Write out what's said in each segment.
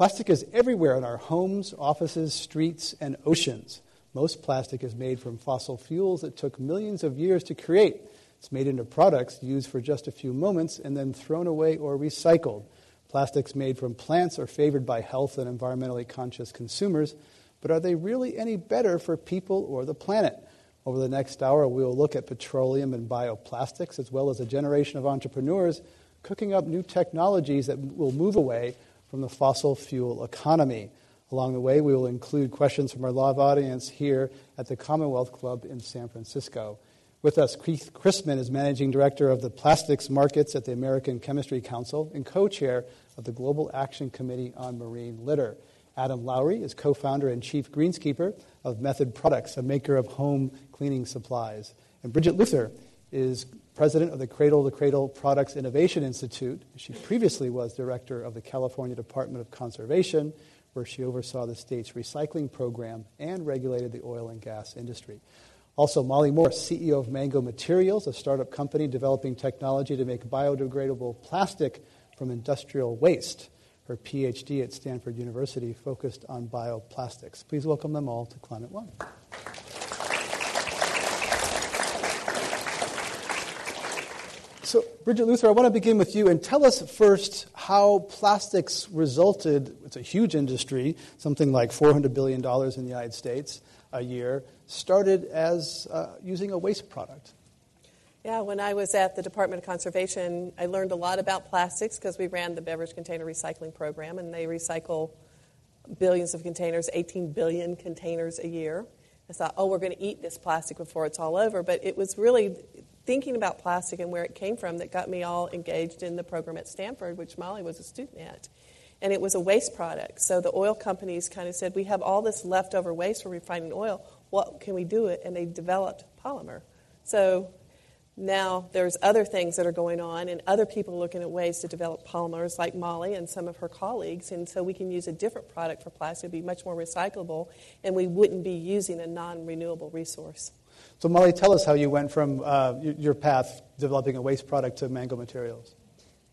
Plastic is everywhere in our homes, offices, streets, and oceans. Most plastic is made from fossil fuels that took millions of years to create. It's made into products used for just a few moments and then thrown away or recycled. Plastics made from plants are favored by health and environmentally conscious consumers, but are they really any better for people or the planet? Over the next hour, we will look at petroleum and bioplastics, as well as a generation of entrepreneurs cooking up new technologies that will move away from the fossil fuel economy. Along the way, we will include questions from our live audience here at the Commonwealth Club in San Francisco. With us, Keith is Managing Director of the Plastics Markets at the American Chemistry Council and co chair of the Global Action Committee on Marine Litter. Adam Lowry is co founder and chief greenskeeper of Method Products, a maker of home cleaning supplies. And Bridget Luther is president of the Cradle to Cradle Products Innovation Institute. She previously was director of the California Department of Conservation, where she oversaw the state's recycling program and regulated the oil and gas industry. Also, Molly Morse, CEO of Mango Materials, a startup company developing technology to make biodegradable plastic from industrial waste. Her PhD at Stanford University focused on bioplastics. Please welcome them all to Climate One. So, Bridget Luther, I want to begin with you and tell us first how plastics resulted. It's a huge industry, something like $400 billion in the United States a year, started as uh, using a waste product. Yeah, when I was at the Department of Conservation, I learned a lot about plastics because we ran the beverage container recycling program, and they recycle billions of containers, 18 billion containers a year. I thought, oh, we're going to eat this plastic before it's all over. But it was really thinking about plastic and where it came from that got me all engaged in the program at Stanford, which Molly was a student at. And it was a waste product. So the oil companies kind of said, We have all this leftover waste for refining oil. What can we do it? And they developed polymer. So now there's other things that are going on, and other people looking at ways to develop polymers, like Molly and some of her colleagues. And so we can use a different product for plastic, be much more recyclable, and we wouldn't be using a non renewable resource. So, Molly, tell us how you went from uh, your path developing a waste product to mango materials.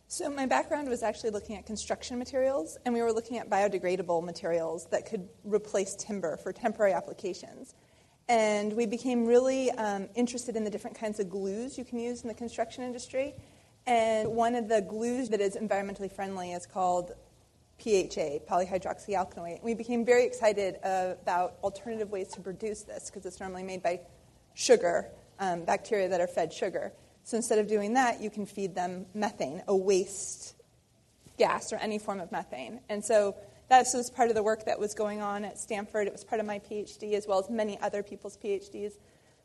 So, my background was actually looking at construction materials, and we were looking at biodegradable materials that could replace timber for temporary applications. And we became really um, interested in the different kinds of glues you can use in the construction industry. And one of the glues that is environmentally friendly is called PHA, polyhydroxyalkanoate. We became very excited about alternative ways to produce this because it's normally made by sugar, um, bacteria that are fed sugar. So instead of doing that, you can feed them methane, a waste gas or any form of methane. And so that was part of the work that was going on at Stanford. It was part of my PhD as well as many other people's PhDs.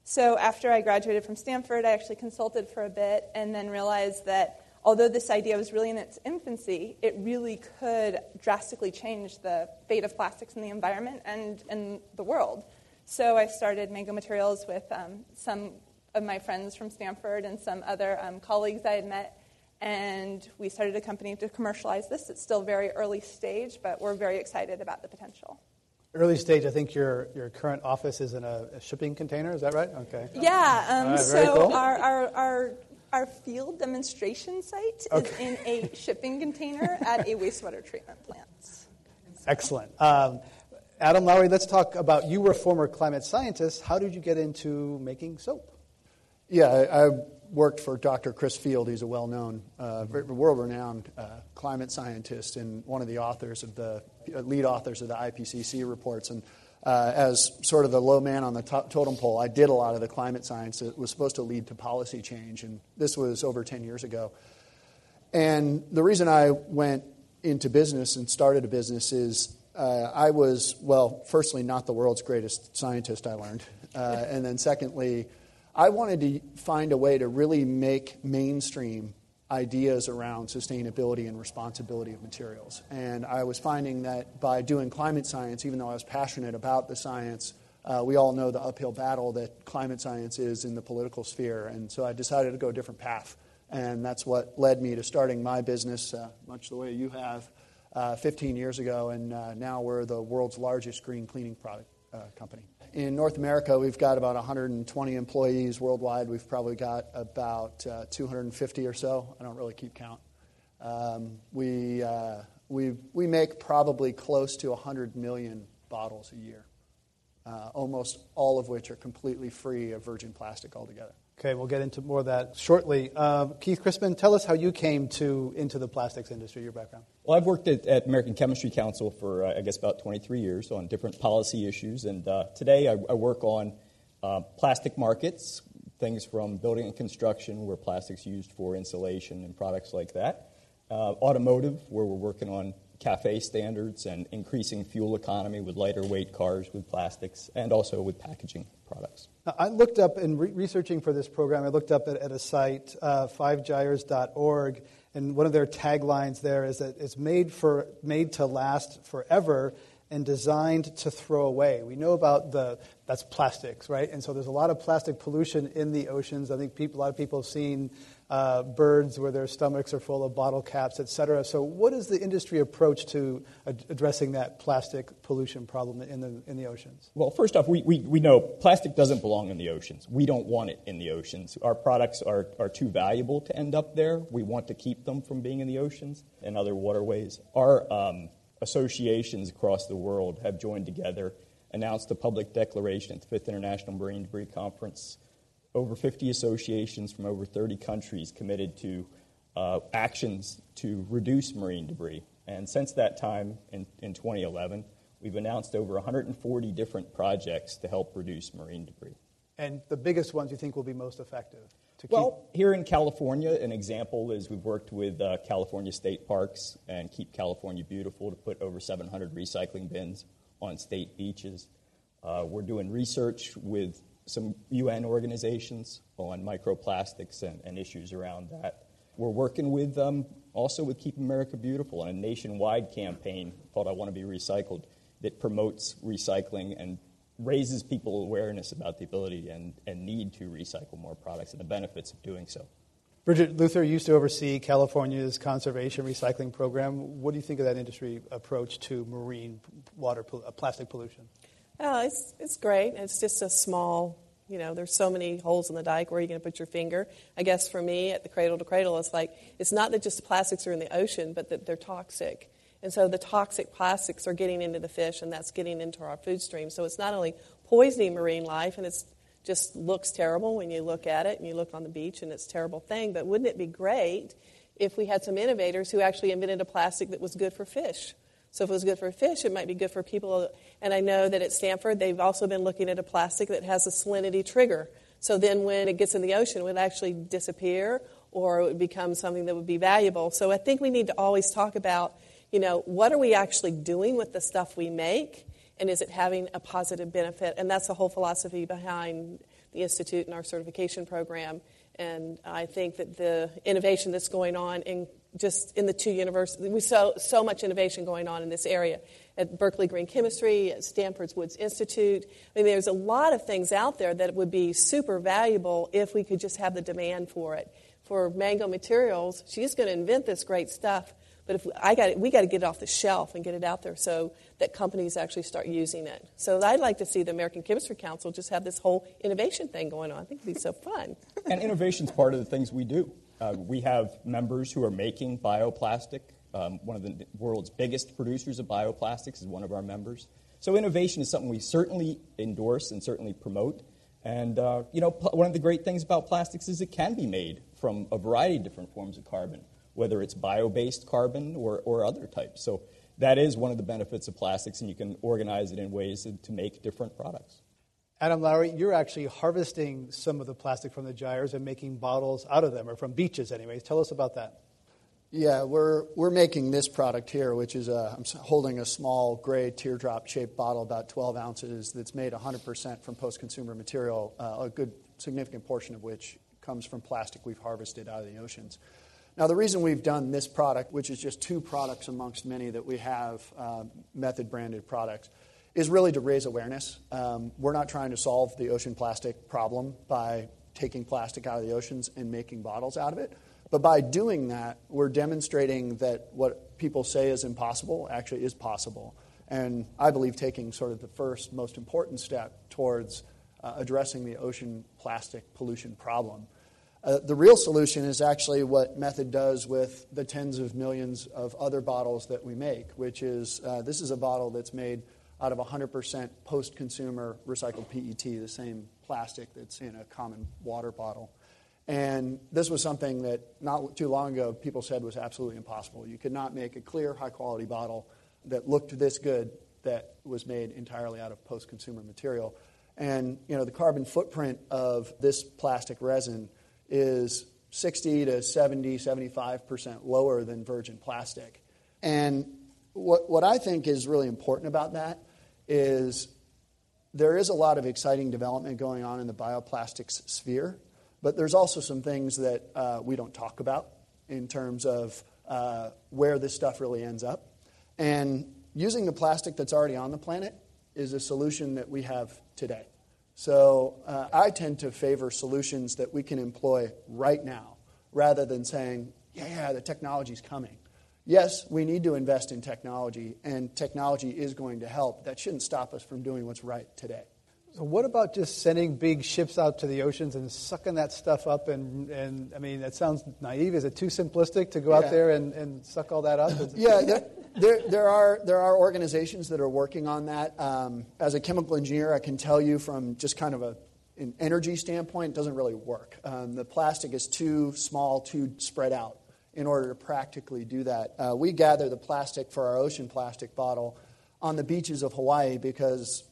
So after I graduated from Stanford, I actually consulted for a bit and then realized that although this idea was really in its infancy, it really could drastically change the fate of plastics in the environment and in the world. So I started Mango Materials with um, some of my friends from Stanford and some other um, colleagues I had met. and we started a company to commercialize this. It's still very early stage, but we're very excited about the potential. Early stage, I think your, your current office is in a, a shipping container, is that right? Okay. Yeah, um, right, so cool. our, our, our, our field demonstration site Okay. is in a shipping container at a wastewater treatment plant. Excellent. Um, Adam Lowry, let's talk about you were a former climate scientist. How did you get into making soap? Yeah, I, I worked for Dr. Chris Field. He's a well-known, uh, world-renowned uh, climate scientist and one of the authors of the uh, lead authors of the IPCC reports. And uh, as sort of the low man on the to- totem pole, I did a lot of the climate science that was supposed to lead to policy change. And this was over 10 years ago. And the reason I went into business and started a business is uh, I was, well, firstly, not the world's greatest scientist, I learned. Uh, and then secondly, I wanted to find a way to really make mainstream ideas around sustainability and responsibility of materials. And I was finding that by doing climate science, even though I was passionate about the science, uh, we all know the uphill battle that climate science is in the political sphere. And so I decided to go a different path. And that's what led me to starting my business, uh, much the way you have, uh, 15 years ago. And uh, now we're the world's largest green cleaning product uh, company. In North America, we've got about 120 employees. Worldwide, we've probably got about uh, 250 or so. I don't really keep count. Um, we, uh, we, we make probably close to 100 million bottles a year, almost all of which are completely free of virgin plastic altogether. Okay, we'll get into more of that shortly. Uh, Keith Christman, tell us how you came to into the plastics industry, your background. Well, I've worked at, at American Chemistry Council for, uh, I guess, about 23 years on different policy issues. And uh, today I, I work on uh, plastic markets, things from building and construction, where plastic's used for insulation and products like that, uh, automotive, where we're working on cafe standards and increasing fuel economy with lighter weight cars with plastics, and also with packaging products. Now, I looked up in re- researching for this program. I looked up at, at a site, uh, fivegyres.org, and one of their taglines there is that it's made for made to last forever and designed to throw away. We know about the that's plastics, right? And so there's a lot of plastic pollution in the oceans. I think people, a lot of people have seen uh, birds where their stomachs are full of bottle caps, et cetera. So what is the industry approach to ad- addressing that plastic pollution problem in the in the oceans? Well, first off, we, we, we know plastic doesn't belong in the oceans. We don't want it in the oceans. Our products are, are too valuable to end up there. We want to keep them from being in the oceans and other waterways. Our um, associations across the world have joined together, announced a public declaration at the Fifth International Marine Debris Conference. Over 50 associations from over 30 countries committed to uh, actions to reduce marine debris. And since that time, in, in 2011, we've announced over 140 different projects to help reduce marine debris. And the biggest ones you think will be most effective to keep Well, here in California, an example is we've worked with uh, California State Parks and Keep California Beautiful to put over 700 recycling bins on state beaches. Uh, we're doing research with some UN organizations on microplastics and, and issues around that. We're working with um, also with Keep America Beautiful on a nationwide campaign called I Want to Be Recycled that promotes recycling and raises people awareness about the ability and, and need to recycle more products and the benefits of doing so. Bridget Luther used to oversee California's conservation recycling program. What do you think of that industry approach to marine water uh, plastic pollution? Oh, it's, it's great. It's just a small, you know, there's so many holes in the dike. Where are you going to put your finger? I guess for me, at the cradle to cradle, it's like, it's not that just plastics are in the ocean, but that they're toxic. And so the toxic plastics are getting into the fish, and that's getting into our food stream. So it's not only poisoning marine life, and it just looks terrible when you look at it and you look on the beach and it's a terrible thing, but wouldn't it be great if we had some innovators who actually invented a plastic that was good for fish? So if it was good for fish, it might be good for people. And I know that at Stanford, they've also been looking at a plastic that has a salinity trigger. So then when it gets in the ocean, it would actually disappear or it would become something that would be valuable. So I think we need to always talk about, you know, what are we actually doing with the stuff we make? And is it having a positive benefit? And that's the whole philosophy behind the Institute and our certification program. And I think that the innovation that's going on in just in the two universities, we saw so much innovation going on in this area at Berkeley Green Chemistry, at Stanford's Woods Institute. I mean, there's a lot of things out there that would be super valuable if we could just have the demand for it. for Mango Materials, she's going to invent this great stuff. But if I got it, we got to get it off the shelf and get it out there so that companies actually start using it. So I'd like to see the American Chemistry Council just have this whole innovation thing going on. I think it'd be so fun. and innovation is part of the things we do. Uh, we have members who are making bioplastic. Um, one of the world's biggest producers of bioplastics is one of our members. So innovation is something we certainly endorse and certainly promote. And uh, you know, one of the great things about plastics is it can be made from a variety of different forms of carbon, whether it's bio-based carbon or, or other types. So that is one of the benefits of plastics, and you can organize it in ways to, to make different products. Adam Lowry, you're actually harvesting some of the plastic from the gyres and making bottles out of them, or from beaches, anyways. Tell us about that. Yeah, we're, we're making this product here, which is a, I'm holding a small gray teardrop shaped bottle, about 12 ounces, that's made 100% from post consumer material, uh, a good significant portion of which comes from plastic we've harvested out of the oceans. Now, the reason we've done this product, which is just two products amongst many that we have, uh, method branded products, is really to raise awareness. Um, we're not trying to solve the ocean plastic problem by taking plastic out of the oceans and making bottles out of it. But by doing that, we're demonstrating that what people say is impossible actually is possible. And I believe taking sort of the first, most important step towards uh, addressing the ocean plastic pollution problem. Uh, the real solution is actually what Method does with the tens of millions of other bottles that we make, which is uh, this is a bottle that's made out of 100% post consumer recycled PET, the same plastic that's in a common water bottle. And this was something that not too long ago people said was absolutely impossible. You could not make a clear, high quality bottle that looked this good that was made entirely out of post consumer material. And you know, the carbon footprint of this plastic resin is 60 to 70, 75% lower than virgin plastic. And what, what I think is really important about that is there is a lot of exciting development going on in the bioplastics sphere, but there's also some things that uh, we don't talk about in terms of uh, where this stuff really ends up. And using the plastic that's already on the planet is a solution that we have today. So uh, I tend to favor solutions that we can employ right now rather than saying, yeah, yeah, the technology's coming yes, we need to invest in technology, and technology is going to help. That shouldn't stop us from doing what's right today. So, what about just sending big ships out to the oceans and sucking that stuff up? And, and I mean, that sounds naive. Is it too simplistic to go yeah. out there and, and suck all that up? yeah, there, there, there, are, there are organizations that are working on that. Um, as a chemical engineer, I can tell you from just kind of a an energy standpoint, it doesn't really work. Um, the plastic is too small, too spread out in order to practically do that. Uh, we gather the plastic for our ocean plastic bottle on the beaches of Hawaii because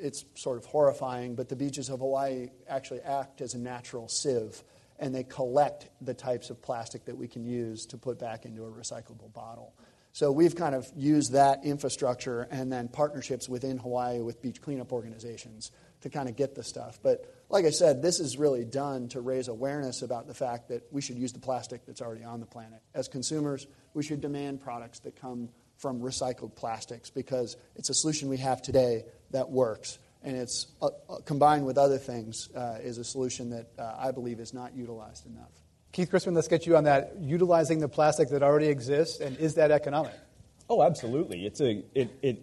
it's sort of horrifying, but the beaches of Hawaii actually act as a natural sieve and they collect the types of plastic that we can use to put back into a recyclable bottle. So we've kind of used that infrastructure and then partnerships within Hawaii with beach cleanup organizations to kind of get the stuff. But like I said, this is really done to raise awareness about the fact that we should use the plastic that's already on the planet. As consumers, we should demand products that come from recycled plastics because it's a solution we have today that works. And it's uh, uh, combined with other things uh, is a solution that uh, I believe is not utilized enough. Keith Christman, let's get you on that. Utilizing the plastic that already exists, and is that economic? Oh, absolutely. It's a it, it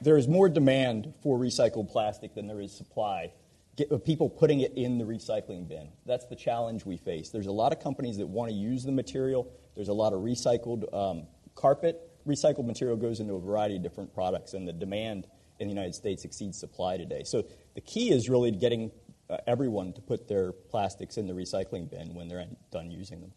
there is more demand for recycled plastic than there is supply. Get, uh, people putting it in the recycling bin. That's the challenge we face. There's a lot of companies that want to use the material. There's a lot of recycled um, carpet. Recycled material goes into a variety of different products, and the demand in the United States exceeds supply today. So the key is really getting uh, everyone to put their plastics in the recycling bin when they're done using them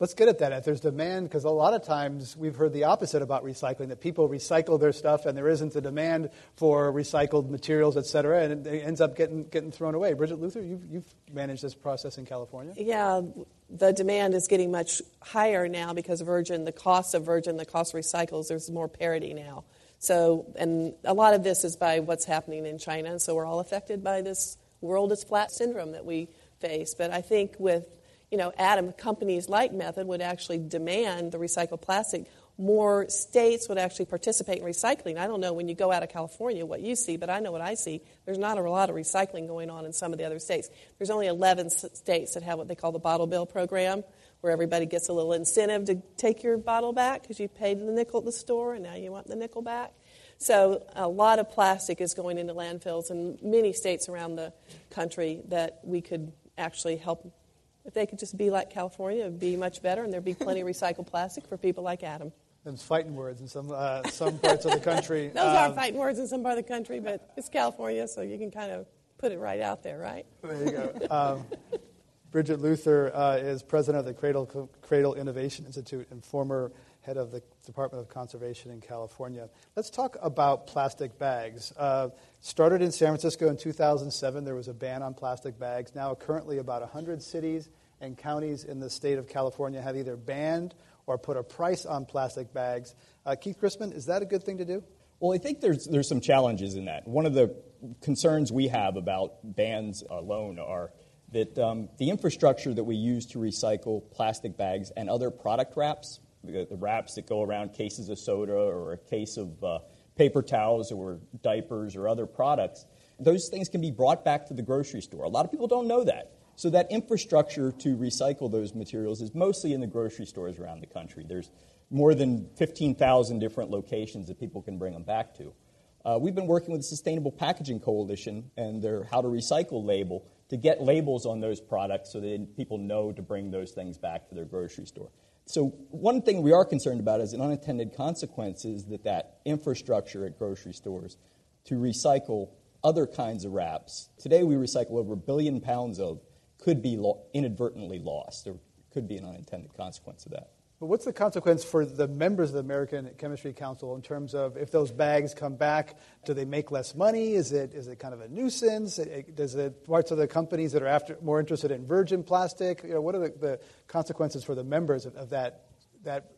let's get at that. If there's demand, because a lot of times we've heard the opposite about recycling, that people recycle their stuff and there isn't a demand for recycled materials, et cetera, and it ends up getting, getting thrown away. Bridget Luther, you've, you've managed this process in California. Yeah, the demand is getting much higher now because virgin, the cost of virgin, the cost of recycles, there's more parity now. So, and a lot of this is by what's happening in China, and so we're all affected by this world is flat syndrome that we face. But I think with you know, Adam, companies like Method would actually demand the recycled plastic more states would actually participate in recycling. I don't know when you go out of California what you see, but I know what I see. There's not a lot of recycling going on in some of the other states. There's only 11 states that have what they call the bottle bill program, where everybody gets a little incentive to take your bottle back because you paid the nickel at the store and now you want the nickel back. So a lot of plastic is going into landfills in many states around the country that we could actually help. If they could just be like California, it would be much better, and there'd be plenty of recycled plastic for people like Adam. Them's fighting words in some uh, some parts of the country. Those um, are fighting words in some part of the country, but it's California, so you can kind of put it right out there, right? There you go. Um, Bridget Luther uh, is president of the Cradle, Cradle Innovation Institute and former head of the Department of Conservation in California. Let's talk about plastic bags. Uh, started in San Francisco in 2007, there was a ban on plastic bags. Now, currently, about 100 cities and counties in the state of California have either banned or put a price on plastic bags. Uh, Keith Christman, is that a good thing to do? Well, I think there's, there's some challenges in that. One of the concerns we have about bans alone are that um, the infrastructure that we use to recycle plastic bags and other product wraps, the, the wraps that go around cases of soda or a case of uh, paper towels or diapers or other products, those things can be brought back to the grocery store. A lot of people don't know that. So that infrastructure to recycle those materials is mostly in the grocery stores around the country. There's more than 15,000 different locations that people can bring them back to. Uh, we've been working with the Sustainable Packaging Coalition and their How to Recycle label to get labels on those products so that people know to bring those things back to their grocery store. So one thing we are concerned about is an unintended consequences that that infrastructure at grocery stores to recycle other kinds of wraps. Today we recycle over a billion pounds of could be lo- inadvertently lost. There could be an unintended consequence of that. But what's the consequence for the members of the American Chemistry Council in terms of if those bags come back, do they make less money? Is it, is it kind of a nuisance? Does it parts of the companies that are after, more interested in virgin plastic? You know, what are the, the consequences for the members of, of that, that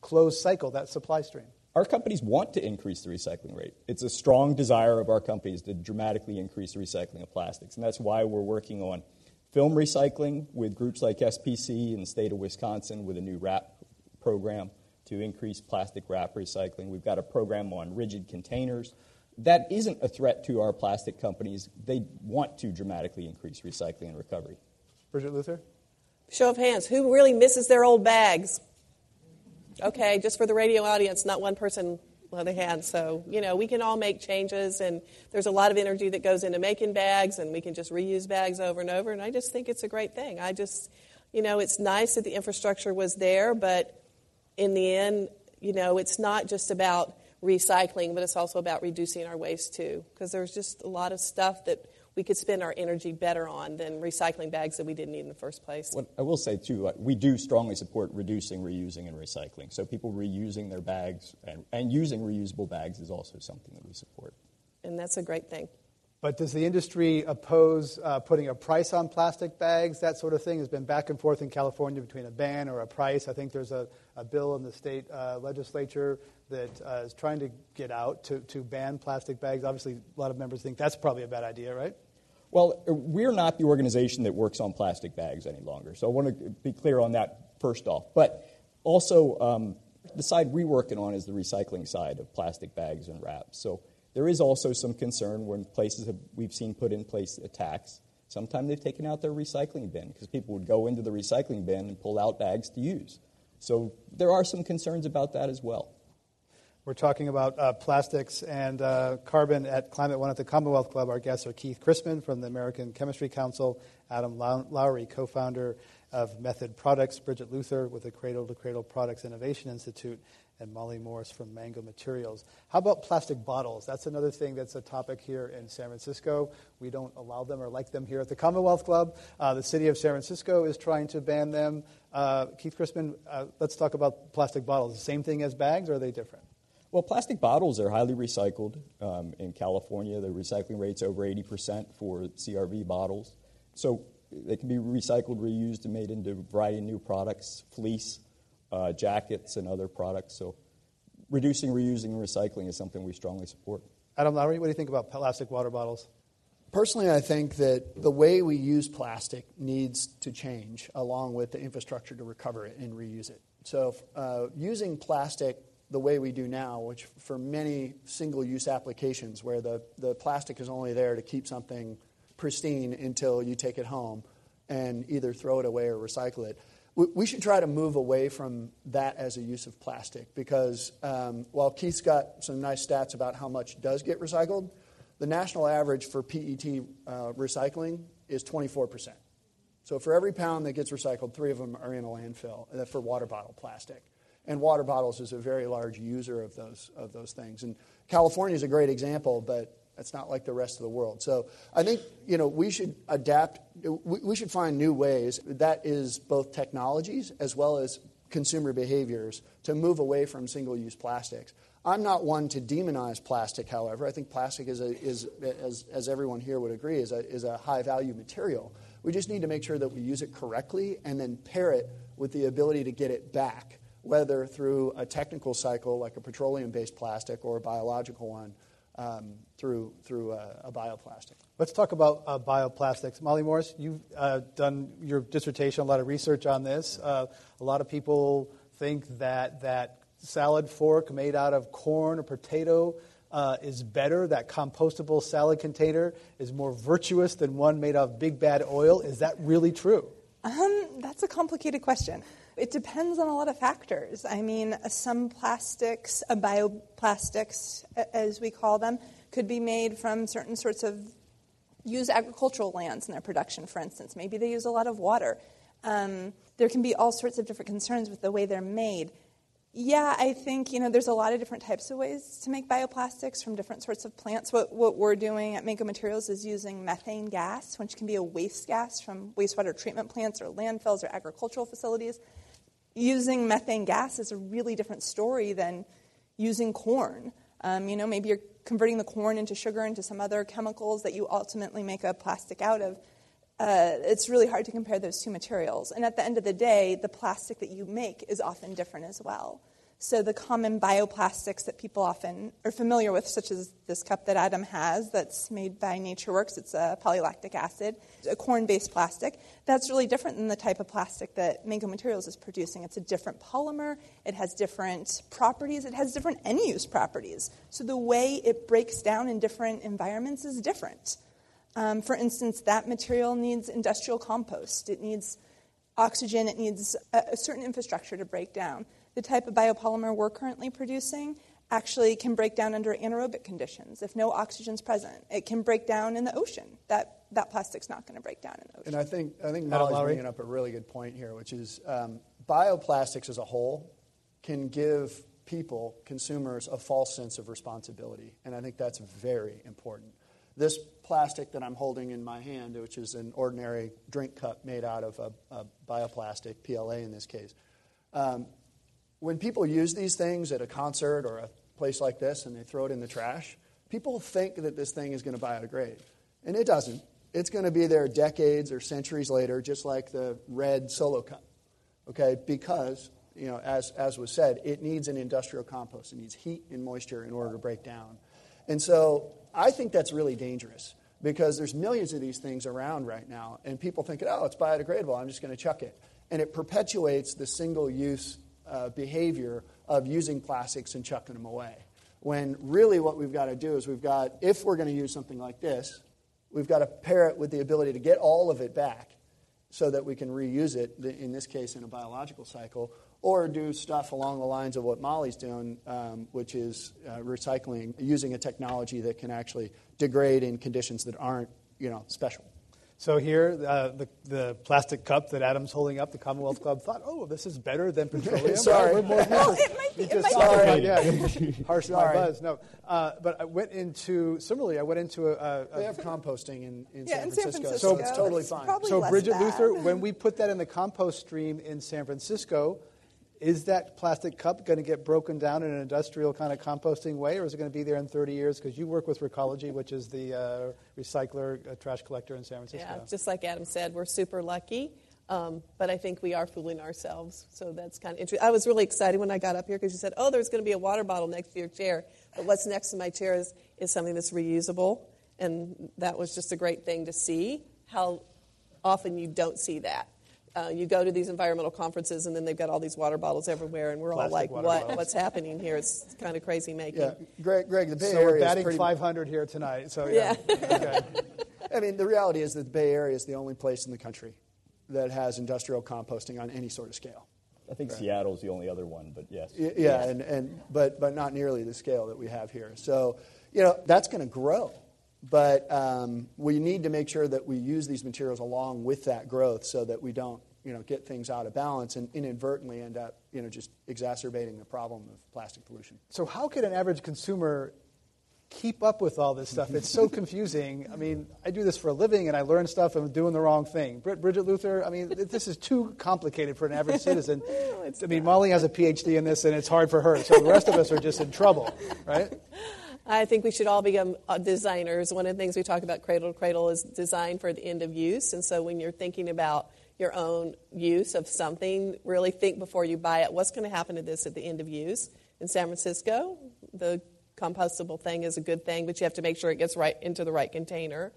closed cycle, that supply stream? Our companies want to increase the recycling rate. It's a strong desire of our companies to dramatically increase the recycling of plastics, and that's why we're working on film recycling with groups like SPC in the state of Wisconsin with a new wrap program to increase plastic wrap recycling. We've got a program on rigid containers. That isn't a threat to our plastic companies. They want to dramatically increase recycling and recovery. Bridget Luther? Show of hands. Who really misses their old bags? Okay, just for the radio audience, not one person other hand. So, you know, we can all make changes, and there's a lot of energy that goes into making bags, and we can just reuse bags over and over. And I just think it's a great thing. I just, you know, it's nice that the infrastructure was there, but in the end, you know, it's not just about recycling, but it's also about reducing our waste too, because there's just a lot of stuff that we could spend our energy better on than recycling bags that we didn't need in the first place. What I will say, too, we do strongly support reducing, reusing, and recycling. So people reusing their bags and, and using reusable bags is also something that we support. And that's a great thing. But does the industry oppose uh, putting a price on plastic bags? That sort of thing has been back and forth in California between a ban or a price. I think there's a, a bill in the state uh, legislature that uh, is trying to get out to, to ban plastic bags. Obviously, a lot of members think that's probably a bad idea, right? Well, we're not the organization that works on plastic bags any longer. So I want to be clear on that first off. But also, um, the side we're working on is the recycling side of plastic bags and wraps. So there is also some concern when places have, we've seen put in place a tax. Sometimes they've taken out their recycling bin because people would go into the recycling bin and pull out bags to use. So there are some concerns about that as well. We're talking about uh, plastics and uh, carbon at Climate One at the Commonwealth Club. Our guests are Keith Christman from the American Chemistry Council, Adam Lowry, co founder of Method Products, Bridget Luther with the Cradle to Cradle Products Innovation Institute, and Molly Morse from Mango Materials. How about plastic bottles? That's another thing that's a topic here in San Francisco. We don't allow them or like them here at the Commonwealth Club. Uh, the city of San Francisco is trying to ban them. Uh, Keith Christman, uh, let's talk about plastic bottles. The same thing as bags, or are they different? Well, plastic bottles are highly recycled. Um, in California, the recycling rate's over 80% for CRV bottles. So they can be recycled, reused, and made into a variety of new products, fleece, uh, jackets, and other products. So reducing, reusing, and recycling is something we strongly support. Adam Lowry, what do you think about plastic water bottles? Personally, I think that the way we use plastic needs to change along with the infrastructure to recover it and reuse it. So, uh, using plastic the way we do now, which for many single use applications where the, the plastic is only there to keep something pristine until you take it home and either throw it away or recycle it. We, should try to move away from that as a use of plastic because um, while Keith's got some nice stats about how much does get recycled, the national average for PET uh, recycling is 24%. So for every pound that gets recycled, three of them are in a landfill uh, for water bottle plastic. And water bottles is a very large user of those, of those things. And California is a great example, but it's not like the rest of the world. So I think you know we should adapt. We should find new ways. That is both technologies as well as consumer behaviors to move away from single-use plastics. I'm not one to demonize plastic, however. I think plastic is, a, is as, as everyone here would agree, is a, is a high-value material. We just need to make sure that we use it correctly and then pair it with the ability to get it back whether through a technical cycle like a petroleum based plastic or a biological one um, through, through a, a, bioplastic. Let's talk about uh, bioplastics. Molly Morse, you've uh, done your dissertation, a lot of research on this. Uh, a lot of people think that that salad fork made out of corn or potato uh, is better, that compostable salad container is more virtuous than one made of big bad oil. Is that really true? Um, that's a complicated question. It depends on a lot of factors. I mean, some plastics, bioplastics, as we call them, could be made from certain sorts of use agricultural lands in their production, for instance. Maybe they use a lot of water. Um, there can be all sorts of different concerns with the way they're made. Yeah, I think you know there's a lot of different types of ways to make bioplastics from different sorts of plants. What what we're doing at Mango Materials is using methane gas, which can be a waste gas from wastewater treatment plants or landfills or agricultural facilities. Using methane gas is a really different story than using corn. Um, you know, maybe you're converting the corn into sugar into some other chemicals that you ultimately make a plastic out of. Uh, it's really hard to compare those two materials. And at the end of the day, the plastic that you make is often different as well. So the common bioplastics that people often are familiar with, such as this cup that Adam has that's made by NatureWorks, it's a polylactic acid, a corn-based plastic. That's really different than the type of plastic that Mango Materials is producing. It's a different polymer, it has different properties, it has different end-use properties. So the way it breaks down in different environments is different. Um, for instance, that material needs industrial compost. It needs oxygen, it needs a, a certain infrastructure to break down the type of biopolymer we're currently producing actually can break down under anaerobic conditions. If no oxygen's present, it can break down in the ocean. That, that plastic's not going to break down in the ocean. And I think, I think Molly's bringing up a really good point here, which is um, bioplastics as a whole can give people, consumers, a false sense of responsibility. And I think that's very important. This plastic that I'm holding in my hand, which is an ordinary drink cup made out of a, a bioplastic, PLA in this case, um, when people use these things at a concert or a place like this and they throw it in the trash, people think that this thing is going to biodegrade. And it doesn't. It's going to be there decades or centuries later, just like the red solo cup. Okay? Because, you know, as, as was said, it needs an industrial compost. It needs heat and moisture in order to break down. And so I think that's really dangerous because there's millions of these things around right now, and people think, oh, it's biodegradable, I'm just going to chuck it. And it perpetuates the single use uh, behavior of using plastics and chucking them away. When really what we've got to do is we've got, if we're going to use something like this, we've got to pair it with the ability to get all of it back so that we can reuse it, in this case in a biological cycle, or do stuff along the lines of what Molly's doing, um, which is uh, recycling, using a technology that can actually degrade in conditions that aren't you know, special. So here, uh, the, the plastic cup that Adam's holding up, the Commonwealth Club thought, oh, this is better than petroleum. sorry. We're more well, it might be. It might sorry. yeah, harsh my buzz. No, uh, but I went into similarly. I went into a. a, a they have composting in, in, yeah, San, in Francisco, San Francisco, so it's totally fine. So Bridget Luther, when we put that in the compost stream in San Francisco, is that plastic cup going to get broken down in an industrial kind of composting way, or is it going to be there in 30 years? Because you work with Recology, which is the uh, recycler, uh, trash collector in San Francisco. Yeah, just like Adam said, we're super lucky. Um, but I think we are fooling ourselves. So that's kind of interesting. I was really excited when I got up here because you said, oh, there's going to be a water bottle next to your chair. But what's next to my chair is, is something that's reusable. And that was just a great thing to see how often you don't see that. Uh, you go to these environmental conferences and then they've got all these water bottles everywhere, and we're all like, "What? What's happening here?" It's kind of crazy making. Yeah, Greg, Greg the Bay so Area we're batting pretty, 500 here tonight. So yeah. yeah. okay. I mean, the reality is that the Bay Area is the only place in the country that has industrial composting on any sort of scale. I think right. Seattle's the only other one, but yes. Yeah, yeah, And, and but but not nearly the scale that we have here. So, you know, that's going to grow. But um, we need to make sure that we use these materials along with that growth so that we don't you know, get things out of balance and inadvertently end up you know, just exacerbating the problem of plastic pollution. So, how could an average consumer keep up with all this stuff? It's so confusing. I mean, I do this for a living and I learn stuff and I'm doing the wrong thing. Bridget Luther, I mean, this is too complicated for an average citizen. I mean, Molly has a PhD in this and it's hard for her, so the rest of us are just in trouble, right? I think we should all become uh, designers. One of the things we talk about cradle to cradle is design for the end of use. And so when you're thinking about your own use of something, really think before you buy it what's going to happen to this at the end of use. In San Francisco, the compostable thing is a good thing, but you have to make sure it gets right into the right container.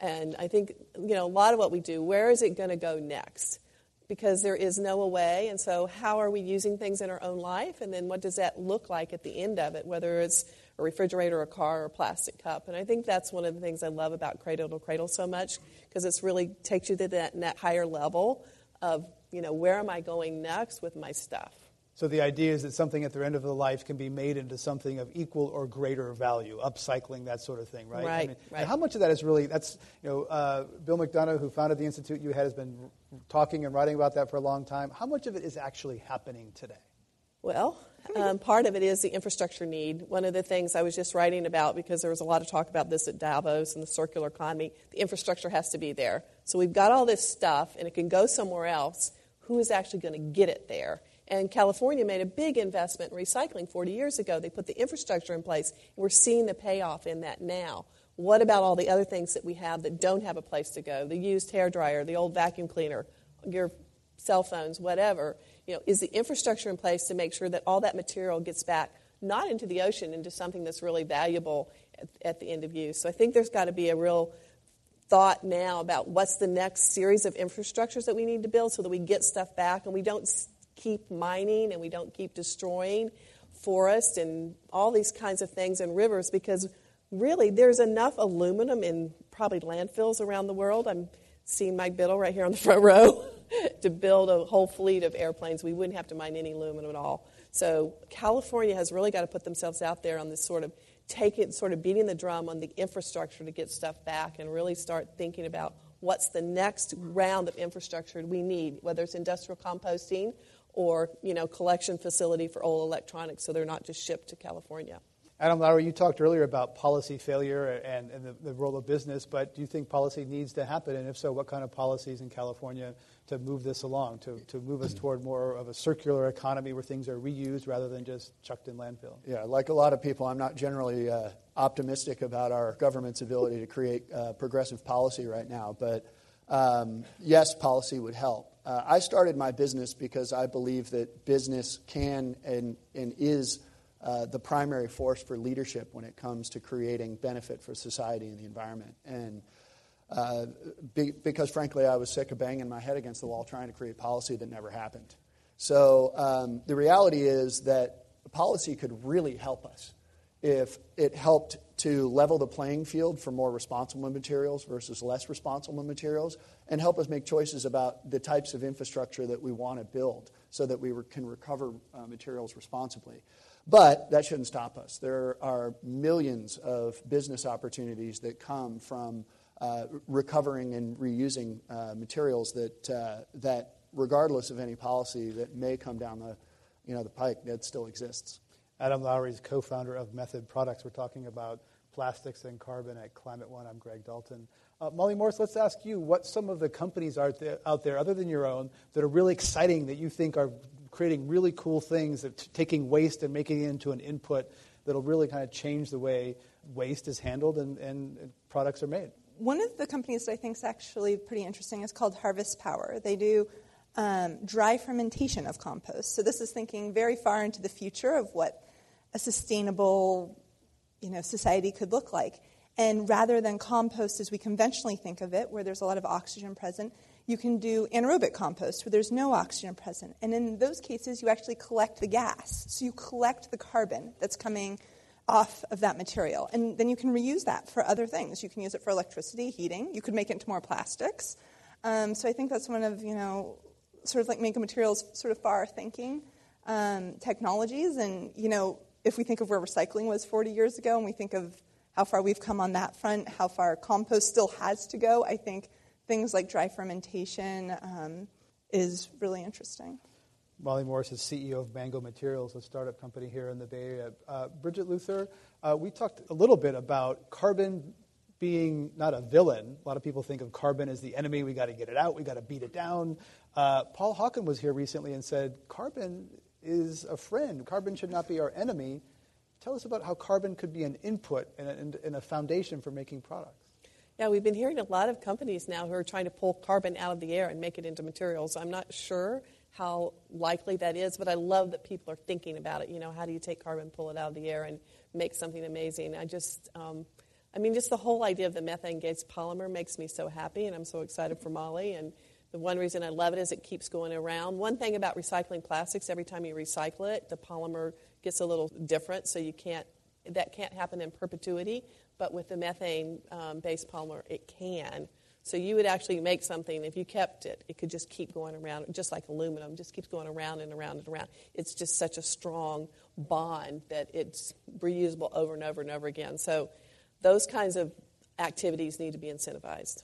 And I think, you know, a lot of what we do, where is it going to go next? Because there is no away. And so, how are we using things in our own life? And then, what does that look like at the end of it, whether it's a refrigerator, a car, or a plastic cup. And I think that's one of the things I love about Cradle to Cradle so much because it really takes you to that, that higher level of, you know, where am I going next with my stuff? So the idea is that something at the end of the life can be made into something of equal or greater value, upcycling that sort of thing, right? Right. I mean, right. How much of that is really that's you know uh, Bill McDonough, who founded the institute you had, has been talking and writing about that for a long time. How much of it is actually happening today? Well, um, part of it is the infrastructure need. One of the things I was just writing about, because there was a lot of talk about this at Davos and the circular economy, the infrastructure has to be there. So we've got all this stuff, and it can go somewhere else. Who is actually going to get it there? And California made a big investment in recycling 40 years ago. They put the infrastructure in place, we're seeing the payoff in that now. What about all the other things that we have that don't have a place to go? The used hair dryer, the old vacuum cleaner, your cell phones, whatever you know, is the infrastructure in place to make sure that all that material gets back not into the ocean, into something that's really valuable at, at the end of use. So I think there's got to be a real thought now about what's the next series of infrastructures that we need to build so that we get stuff back and we don't keep mining and we don't keep destroying forests and all these kinds of things and rivers because really there's enough aluminum in probably landfills around the world. I'm seeing Mike Biddle right here on the front row. to build a whole fleet of airplanes. We wouldn't have to mine any aluminum at all. So California has really got to put themselves out there on this sort of take it, sort of beating the drum on the infrastructure to get stuff back and really start thinking about what's the next round of infrastructure we need, whether it's industrial composting or you know collection facility for old electronics, so they're not just shipped to California. Adam Lowry, you talked earlier about policy failure and, and the, the, role of business, but do you think policy needs to happen? And if so, what kind of policies in California to move this along, to, to move us toward more of a circular economy where things are reused rather than just chucked in landfill? Yeah, like a lot of people, I'm not generally uh, optimistic about our government's ability to create uh, progressive policy right now, but um, yes, policy would help. Uh, I started my business because I believe that business can and, and is uh, the primary force for leadership when it comes to creating benefit for society and the environment. And uh, be, because, frankly, I was sick of banging my head against the wall trying to create policy that never happened. So um, the reality is that policy could really help us if it helped to level the playing field for more responsible materials versus less responsible materials and help us make choices about the types of infrastructure that we want to build so that we re- can recover uh, materials responsibly. But that shouldn't stop us. There are millions of business opportunities that come from uh, recovering and reusing uh, materials that, uh, that, regardless of any policy that may come down the, you know, the pike, that still exists. Adam Lowry is co-founder of Method Products. We're talking about plastics and carbon at Climate One. I'm Greg Dalton. Uh, Molly Morse, let's ask you what some of the companies are out there, other than your own, that are really exciting that you think are creating really cool things, that t- taking waste and making it into an input that'll really kind of change the way waste is handled and, and, and products are made. One of the companies that I think is actually pretty interesting is called Harvest Power. They do um, dry fermentation of compost. So this is thinking very far into the future of what a sustainable you know, society could look like. And rather than compost as we conventionally think of it, where there's a lot of oxygen present, You can do anaerobic compost where there's no oxygen present. And in those cases, you actually collect the gas. So you collect the carbon that's coming off of that material. And then you can reuse that for other things. You can use it for electricity, heating. You could make it into more plastics. Um, so I think that's one of, you know, sort of like Mango Materials sort of far thinking um, technologies. And, you know, if we think of where recycling was 40 years ago and we think of how far we've come on that front, how far compost still has to go, I think things like dry fermentation um, is really interesting. Molly Morse is CEO of Mango Materials, a startup company here in the Bay Area. Uh, Bridget Luther, uh, we talked a little bit about carbon being not a villain. A lot of people think of carbon as the enemy. We got to get it out. We got to beat it down. Uh, Paul Hawken was here recently and said carbon is a friend. Carbon should not be our enemy. Tell us about how carbon could be an input and a, and a foundation for making products. Yeah, we've been hearing a lot of companies now who are trying to pull carbon out of the air and make it into materials. I'm not sure how likely that is, but I love that people are thinking about it. You know, how do you take carbon, pull it out of the air, and make something amazing? I just, um, I mean, just the whole idea of the methane gas polymer makes me so happy, and I'm so excited for Molly. And the one reason I love it is it keeps going around. One thing about recycling plastics, every time you recycle it, the polymer gets a little different, so you can't, that can't happen in perpetuity. But with the methane um, based polymer, it can. So you would actually make something, if you kept it, it could just keep going around, just like aluminum, just keeps going around and around and around. It's just such a strong bond that it's reusable over and over and over again. So those kinds of activities need to be incentivized.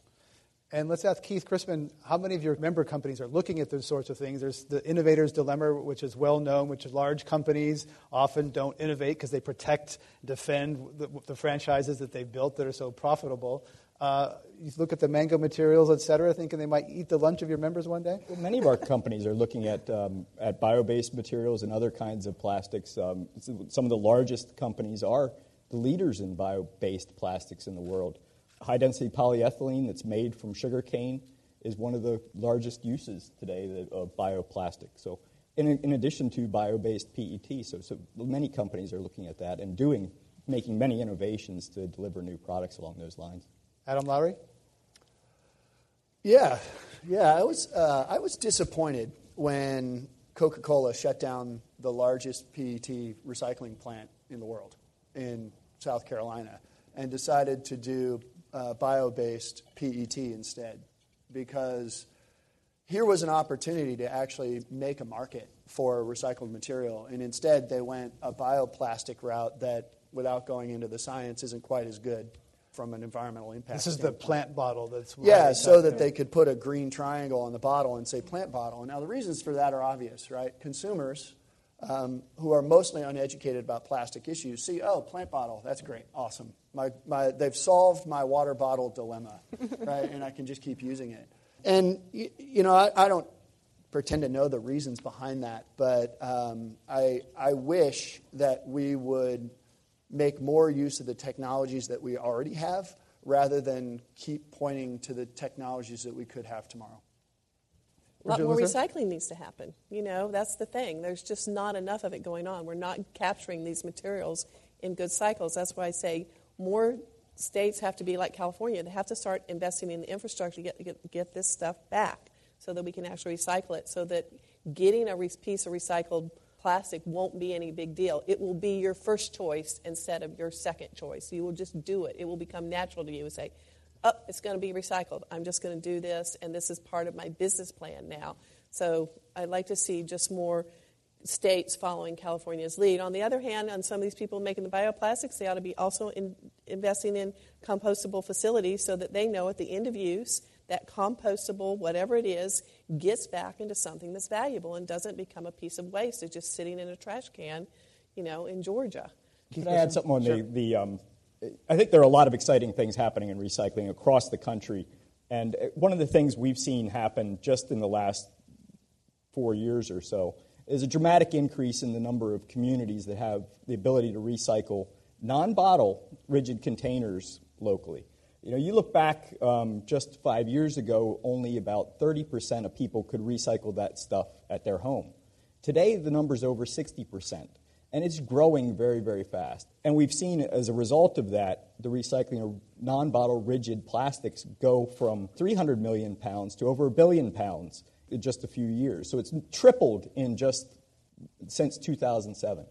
And let's ask Keith Christman, how many of your member companies are looking at those sorts of things? There's the innovator's dilemma, which is well known, which large companies often don't innovate because they protect, defend the, the, franchises that they've built that are so profitable. Uh, you look at the mango materials, et cetera, thinking they might eat the lunch of your members one day? Well, many of our companies are looking at, um, at bio based materials and other kinds of plastics. Um, some of the largest companies are the leaders in bio based plastics in the world high density polyethylene that's made from sugar cane is one of the largest uses today of bioplastic. So, in, in addition to bio based PET, so, so many companies are looking at that and doing, making many innovations to deliver new products along those lines. Adam Lowry? Yeah, yeah. I was, uh, I was disappointed when Coca Cola shut down the largest PET recycling plant in the world in South Carolina and decided to do uh, bio based PET instead because here was an opportunity to actually make a market for recycled material. And instead, they went a bioplastic route that, without going into the science, isn't quite as good from an environmental impact. This is standpoint. the plant bottle that's yeah, so that they could put a green triangle on the bottle and say plant bottle. And now the reasons for that are obvious, right? Consumers um, who are mostly uneducated about plastic issues see, oh, plant bottle, that's great, awesome. My, my, they've solved my water bottle dilemma, right? And I can just keep using it. And, you, you know, I, I, don't pretend to know the reasons behind that, but um, I, I wish that we would make more use of the technologies that we already have rather than keep pointing to the technologies that we could have tomorrow. A lot more recycling needs to happen. You know, that's the thing. There's just not enough of it going on. We're not capturing these materials in good cycles. That's why I say more states have to be like California. They have to start investing in the infrastructure to get, get, get this stuff back so that we can actually recycle it, so that getting a re- piece of recycled plastic won't be any big deal. It will be your first choice instead of your second choice. You will just do it. It will become natural to you and say, oh, it's going to be recycled. I'm just going to do this, and this is part of my business plan now. So I'd like to see just more states following California's lead. On the other hand, on some of these people making the bioplastics, they ought to be also in, investing in compostable facilities so that they know at the end of use that compostable, whatever it is, gets back into something that's valuable and doesn't become a piece of waste. It's just sitting in a trash can, you know, in Georgia. Can I add something on sure. the, the um, I think there are a lot of exciting things happening in recycling across the country. And one of the things we've seen happen just in the last four years or so is a dramatic increase in the number of communities that have the ability to recycle non bottle rigid containers locally. You know, you look back um, just five years ago, only about 30% of people could recycle that stuff at their home. Today, the number's over 60%. And it's growing very, very fast. And we've seen as a result of that, the recycling of non bottle rigid plastics go from 300 million pounds to over a billion pounds in just a few years. So it's tripled in just since 2007.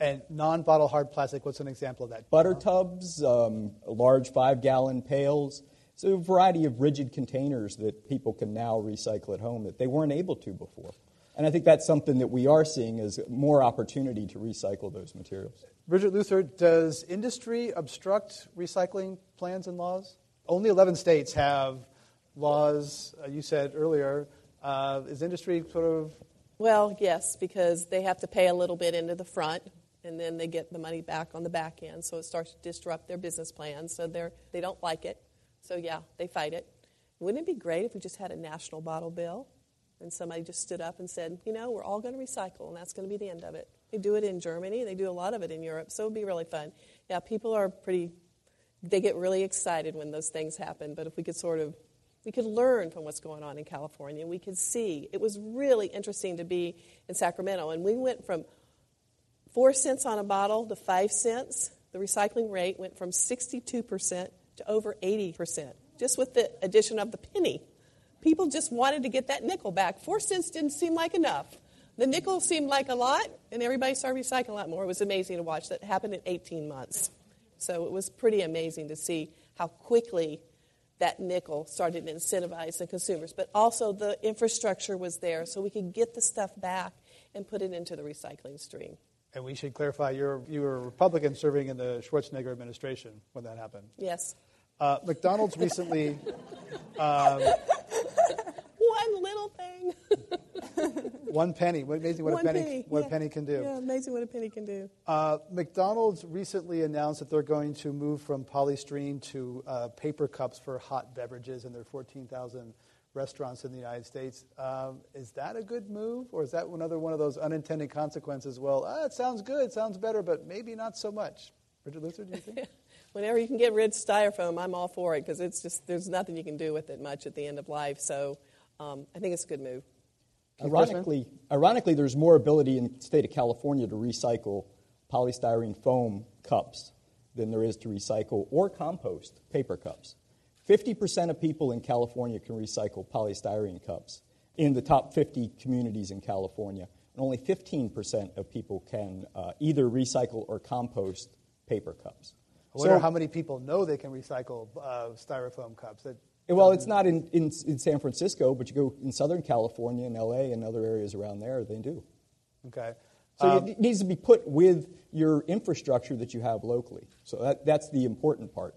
And non-bottle hard plastic, what's an example of that? Butter tubs, um, large five-gallon pails. So a variety of rigid containers that people can now recycle at home that they weren't able to before. And I think that's something that we are seeing as more opportunity to recycle those materials. Bridget Luther, does industry obstruct recycling plans and laws? Only 11 states have laws, uh, you said earlier. Uh, is industry sort of well, yes, because they have to pay a little bit into the front, and then they get the money back on the back end. So it starts to disrupt their business plan. So they're they don't like it. So yeah, they fight it. Wouldn't it be great if we just had a national bottle bill, and somebody just stood up and said, you know, we're all going to recycle, and that's going to be the end of it. They do it in Germany. They do a lot of it in Europe. So it'd be really fun. Yeah, people are pretty. They get really excited when those things happen. But if we could sort of we could learn from what's going on in California. We could see. It was really interesting to be in Sacramento. And we went from four cents on a bottle to five cents. The recycling rate went from 62% to over 80%, just with the addition of the penny. People just wanted to get that nickel back. Four cents didn't seem like enough. The nickel seemed like a lot, and everybody started recycling a lot more. It was amazing to watch. That happened in 18 months. So it was pretty amazing to see how quickly that nickel started to incentivize the consumers. But also the infrastructure was there so we could get the stuff back and put it into the recycling stream. And we should clarify you're, you were a Republican serving in the Schwarzenegger administration when that happened. Yes. Uh, McDonald's recently. Um, One little thing. one penny. Amazing what One a penny, penny. what yeah. a penny can do. Yeah, amazing what a penny can do. Uh, McDonald's recently announced that they're going to move from polystyrene to uh, paper cups for hot beverages in their 14,000 restaurants in the United States. Um, is that a good move, or is that another one of those unintended consequences? Well, ah, it sounds good, sounds better, but maybe not so much. Bridget Luther, do you think? Whenever you can get rid of styrofoam, I'm all for it because it's just there's nothing you can do with it much at the end of life. So um, I think it's a good move. Ironically, ironically, there's more ability in the state of California to recycle polystyrene foam cups than there is to recycle or compost paper cups. 50% of people in California can recycle polystyrene cups in the top 50 communities in California, and only 15% of people can uh, either recycle or compost paper cups. I wonder So- how many people know they can recycle uh, styrofoam cups. That, Well, it's not in, in, in San Francisco, but you go in Southern California and LA and other areas around there, they do. okay. So Um, it needs to be put with your infrastructure that you have locally. So that, that's the important part.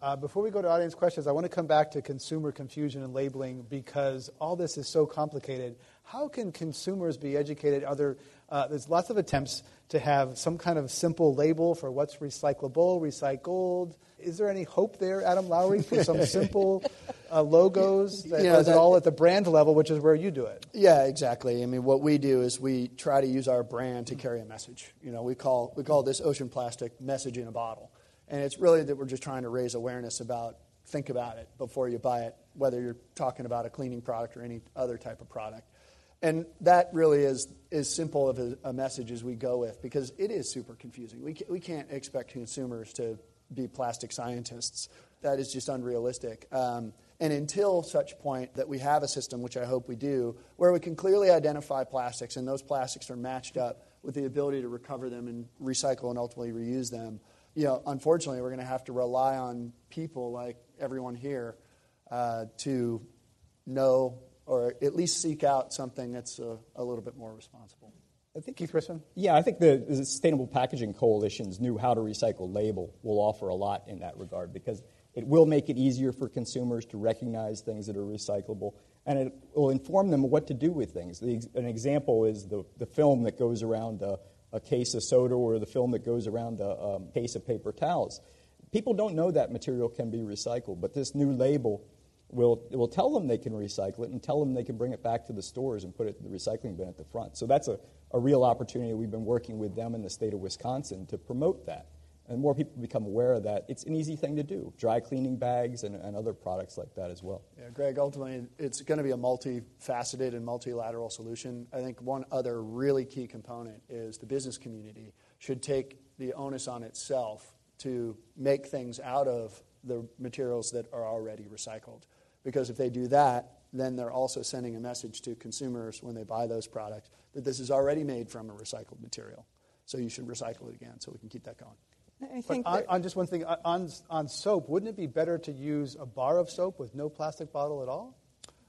Uh, before we go to audience questions, I want to come back to consumer confusion and labeling because all this is so complicated. How can consumers be educated? Are there, uh, there's lots of attempts to have some kind of simple label for what's recyclable, recycled. Is there any hope there, Adam Lowry, for some simple uh, logos? That, Yeah, is it all at the brand level, which is where you do it? Yeah, exactly. I mean, what we do is we try to use our brand to carry a message. You know, we call we call this ocean plastic message in a bottle, and it's really that we're just trying to raise awareness about think about it before you buy it, whether you're talking about a cleaning product or any other type of product. And that really is as simple of a, a message as we go with because it is super confusing. We, we can't expect consumers to be plastic scientists. That is just unrealistic. Um, and until such point that we have a system, which I hope we do, where we can clearly identify plastics and those plastics are matched up with the ability to recover them and recycle and ultimately reuse them, you know, unfortunately, we're going to have to rely on people like everyone here uh, to know or at least seek out something that's a, a little bit more responsible. I think Keith Christman? Yeah, I think the, the Sustainable Packaging Coalition's new How to Recycle label will offer a lot in that regard because it will make it easier for consumers to recognize things that are recyclable and it will inform them what to do with things. The, an example is the, the film that goes around a, a case of soda or the film that goes around a um, case of paper towels. People don't know that material can be recycled, but this new label will, will tell them they can recycle it and tell them they can bring it back to the stores and put it in the recycling bin at the front. So that's a, a real opportunity. We've been working with them in the state of Wisconsin to promote that. And more people become aware of that. It's an easy thing to do. Dry cleaning bags and, and other products like that as well. Yeah, Greg, ultimately, it's going to be a multifaceted and multilateral solution. I think one other really key component is the business community should take the onus on itself to make things out of the materials that are already recycled. Because if they do that, then they're also sending a message to consumers when they buy those products that this is already made from a recycled material. So you should recycle it again so we can keep that going. I think on, on just one thing, on, on soap, wouldn't it be better to use a bar of soap with no plastic bottle at all?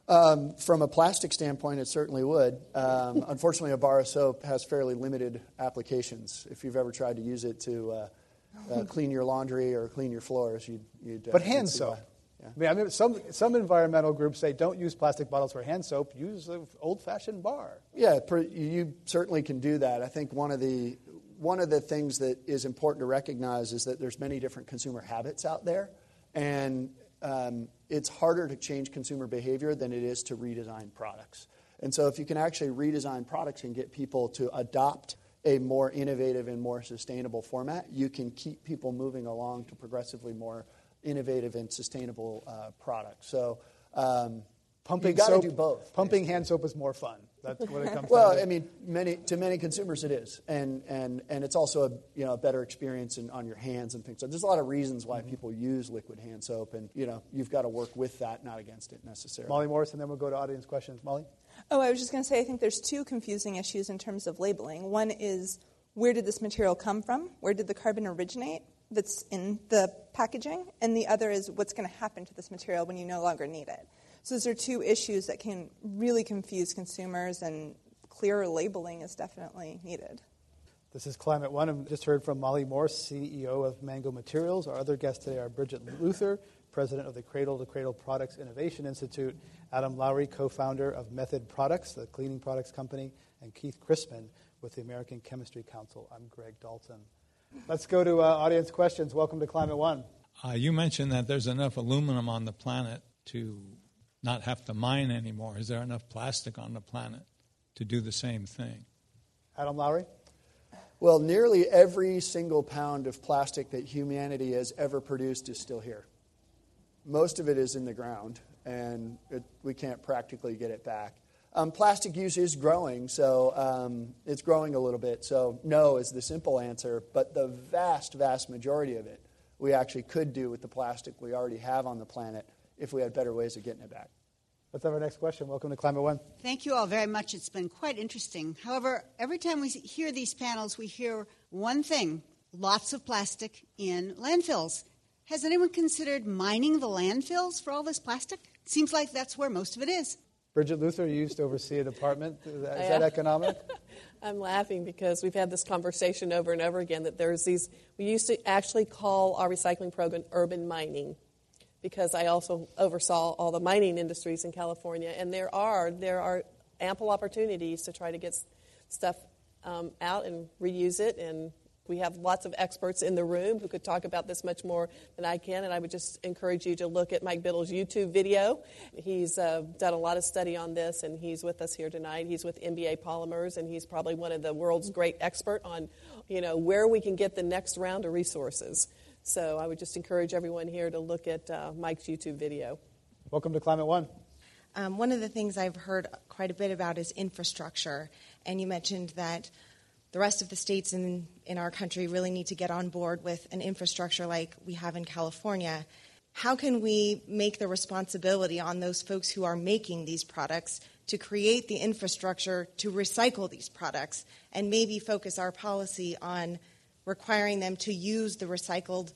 Um, from a plastic standpoint, it certainly would. Um, unfortunately, a bar of soap has fairly limited applications. If you've ever tried to use it to uh, uh, clean your laundry or clean your floors, you'd. you'd uh, But hand soap. Yeah. I mean, I mean, some, some environmental groups say don't use plastic bottles for hand soap, use an old fashioned bar. Yeah, per, you certainly can do that. I think one of the one of the things that is important to recognize is that there's many different consumer habits out there, and um, it's harder to change consumer behavior than it is to redesign products. And so, if you can actually redesign products and get people to adopt a more innovative and more sustainable format, you can keep people moving along to progressively more innovative and sustainable uh, products. So. Um, Pumping you got to soap, do both. Pumping hand soap is more fun. That's what it comes Well, down to. I mean, many to many consumers it is, and and and it's also a you know a better experience in, on your hands and things. So there's a lot of reasons why Mm-hmm. people use liquid hand soap, and you know you've got to work with that, not against it necessarily. Molly Morse, and then we'll go to audience questions. Molly? Oh, I was just going to say, I think there's two confusing issues in terms of labeling. One is where did this material come from? Where did the carbon originate that's in the packaging? And the other is what's going to happen to this material when you no longer need it. So those are two issues that can really confuse consumers, and clearer labeling is definitely needed. This is Climate One. I've just heard from Molly Morse, CEO of Mango Materials. Our other guests today are Bridget Luther, president of the Cradle to Cradle Products Innovation Institute, Adam Lowry, co founder of Method Products, the cleaning products company, and Keith Christman with the American Chemistry Council. I'm Greg Dalton. Let's go to uh, audience questions. Welcome to Climate One. Uh, you mentioned that there's enough aluminum on the planet to not have to mine anymore. Is there enough plastic on the planet to do the same thing? Adam Lowry? Well, nearly every single pound of plastic that humanity has ever produced is still here. Most of it is in the ground, and it, we can't practically get it back. Um, plastic use is growing, so um, it's growing a little bit. So, no is the simple answer, but the vast, vast majority of it we actually could do with the plastic we already have on the planet if we had better ways of getting it back. Let's have our next question. Welcome to Climate One. Thank you all very much. It's been quite interesting. However, every time we hear these panels, we hear one thing lots of plastic in landfills. Has anyone considered mining the landfills for all this plastic? Seems like that's where most of it is. Bridget Luther, you used to oversee a department. Is that, is that economic? I'm laughing because we've had this conversation over and over again that there's these, we used to actually call our recycling program urban mining because I also oversaw all the mining industries in California, and there are there are ample opportunities to try to get stuff um, out and reuse it. And we have lots of experts in the room who could talk about this much more than I can. And I would just encourage you to look at Mike Biddle's YouTube video. He's uh, done a lot of study on this, and he's with us here tonight. He's with MBA Polymers, and he's probably one of the world's great expert on, you know, where we can get the next round of resources. So I would just encourage everyone here to look at uh, Mike's YouTube video. Welcome to Climate One. Um, one of the things I've heard quite a bit about is infrastructure, and you mentioned that the rest of the states in, in our country really need to get on board with an infrastructure like we have in California. How can we make the responsibility on those folks who are making these products to create the infrastructure to recycle these products and maybe focus our policy on requiring them to use the recycled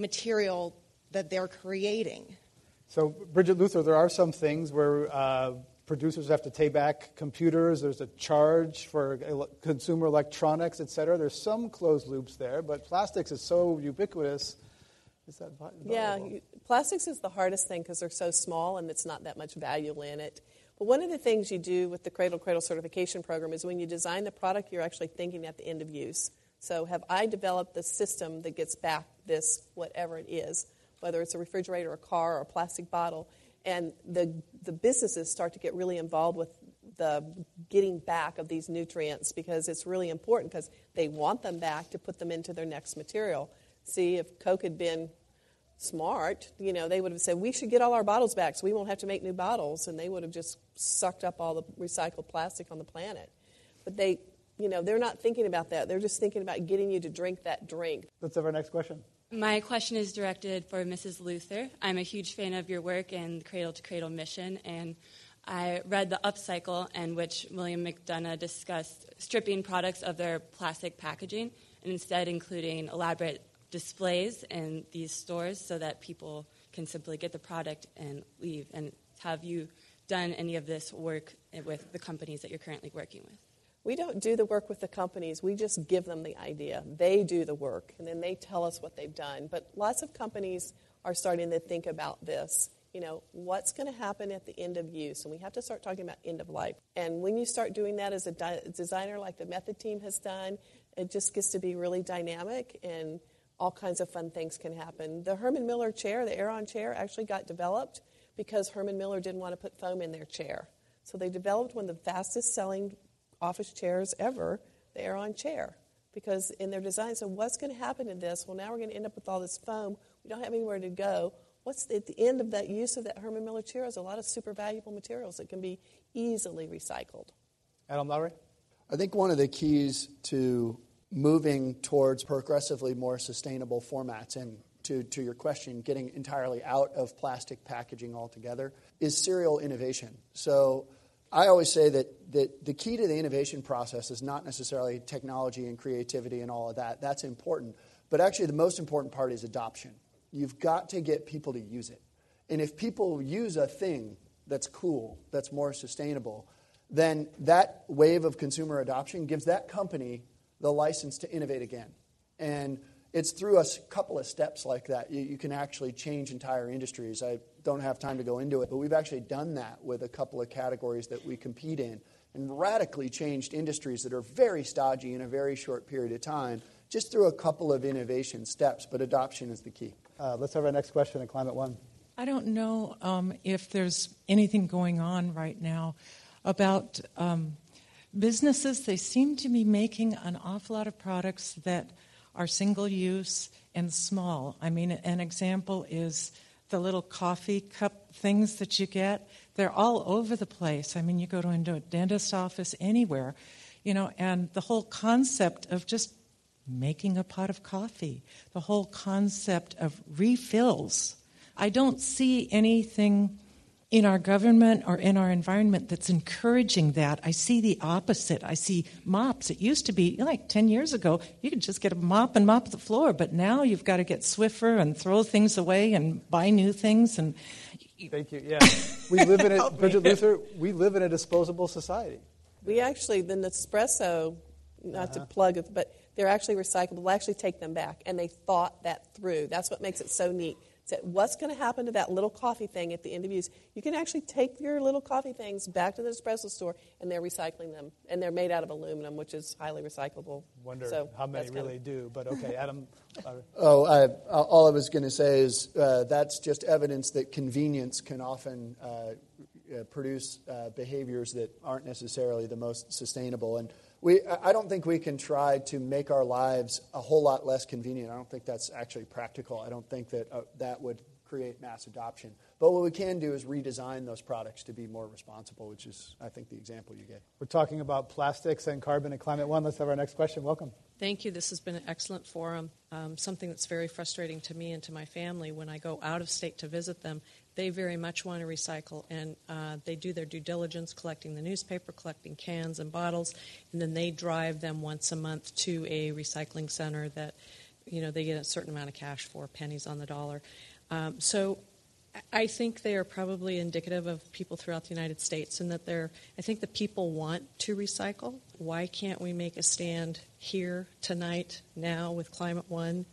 material that they're creating? So, Bridget Luther, there are some things where uh, producers have to take back computers. There's a charge for ele- consumer electronics, et cetera. There's some closed loops there, but plastics is so ubiquitous. Is that vi- Yeah, you, plastics is the hardest thing because they're so small and it's not that much value in it. But one of the things you do with the Cradle to Cradle certification program is when you design the product, you're actually thinking at the end of use. So, have I developed the system that gets back this, whatever it is, whether it's a refrigerator, a car, or a plastic bottle? And the, the businesses start to get really involved with the getting back of these nutrients because it's really important because they want them back to put them into their next material. See, if Coke had been smart, you know, they would have said, we should get all our bottles back so we won't have to make new bottles, and they would have just sucked up all the recycled plastic on the planet. But they, you know, they're not thinking about that. They're just thinking about getting you to drink that drink. Let's have our next question. My question is directed for Mrs. Luther. I'm a huge fan of your work and Cradle to Cradle mission, and I read The Upcycle, in which William McDonough discussed stripping products of their plastic packaging and instead including elaborate displays in these stores so that people can simply get the product and leave. And have you done any of this work with the companies that you're currently working with? We don't do the work with the companies. We just give them the idea. They do the work, and then they tell us what they've done. But lots of companies are starting to think about this. You know, what's going to happen at the end of use? And we have to start talking about end of life. And when you start doing that as a di- designer, like the Method team has done, it just gets to be really dynamic and all kinds of fun things can happen. The Herman Miller chair, the Aeron chair, actually got developed because Herman Miller didn't want to put foam in their chair. So they developed one of the fastest selling office chairs ever, the Aeron chair, because in their design, so what's going to happen in this? Well, now we're going to end up with all this foam. We don't have anywhere to go. What's the, at the end of that use of that Herman Miller chair is a lot of super valuable materials that can be easily recycled. Adam Lowry? I think one of the keys to moving towards progressively more sustainable formats and to, to your question, getting entirely out of plastic packaging altogether is serial innovation. So I always say that, that the key to the innovation process is not necessarily technology and creativity and all of that. That's important. But actually, the most important part is adoption. You've got to get people to use it. And if people use a thing that's cool, that's more sustainable, then that wave of consumer adoption gives that company the license to innovate again. And it's through a couple of steps like that you, you, can actually change entire industries. I don't have time to go into it, but we've actually done that with a couple of categories that we compete in and radically changed industries that are very stodgy in a very short period of time just through a couple of innovation steps. But adoption is the key. Uh, let's have our next question at Climate One. I don't know um, if there's anything going on right now about um, businesses. They seem to be making an awful lot of products that are single use and small. I mean, an example is the little coffee cup things that you get. They're all over the place. I mean, you go to a dentist office anywhere, you know, and the whole concept of just making a pot of coffee, the whole concept of refills. I don't see anything in our government or in our environment that's encouraging that. I see the opposite. I see mops. It used to be like 10 years ago, you could just get a mop and mop the floor, but now you've got to get Swiffer and throw things away and buy new things. And Thank you. Yeah. We live in a, Bridget Luther, we live in a disposable society. We actually, the Nespresso, not uh-huh. to plug it, but they're actually recyclable. We'll actually take them back. And they thought that through. That's what makes it so neat said, what's going to happen to that little coffee thing at the end of use? You can actually take your little coffee things back to the espresso store, and they're recycling them. And they're made out of aluminum, which is highly recyclable. Wonder so how many really of... do. But okay, Adam. oh, I, all I was going to say is uh, that's just evidence that convenience can often uh, uh, produce uh, behaviors that aren't necessarily the most sustainable. And we, I don't think we can try to make our lives a whole lot less convenient. I don't think that's actually practical. I don't think that uh, that would create mass adoption. But what we can do is redesign those products to be more responsible, which is, I think, the example you gave. We're talking about plastics and carbon and climate one. Let's have our next question. Welcome. Thank you. This has been an excellent forum. Um, something that's very frustrating to me and to my family when I go out of state to visit them they very much want to recycle, and uh, they do their due diligence, collecting the newspaper, collecting cans and bottles, and then they drive them once a month to a recycling center that, you know, they get a certain amount of cash for, pennies on the dollar. Um, so I think they are probably indicative of people throughout the United States, and that they're. I think the people want to recycle. Why can't we make a stand here tonight, now, with Climate One,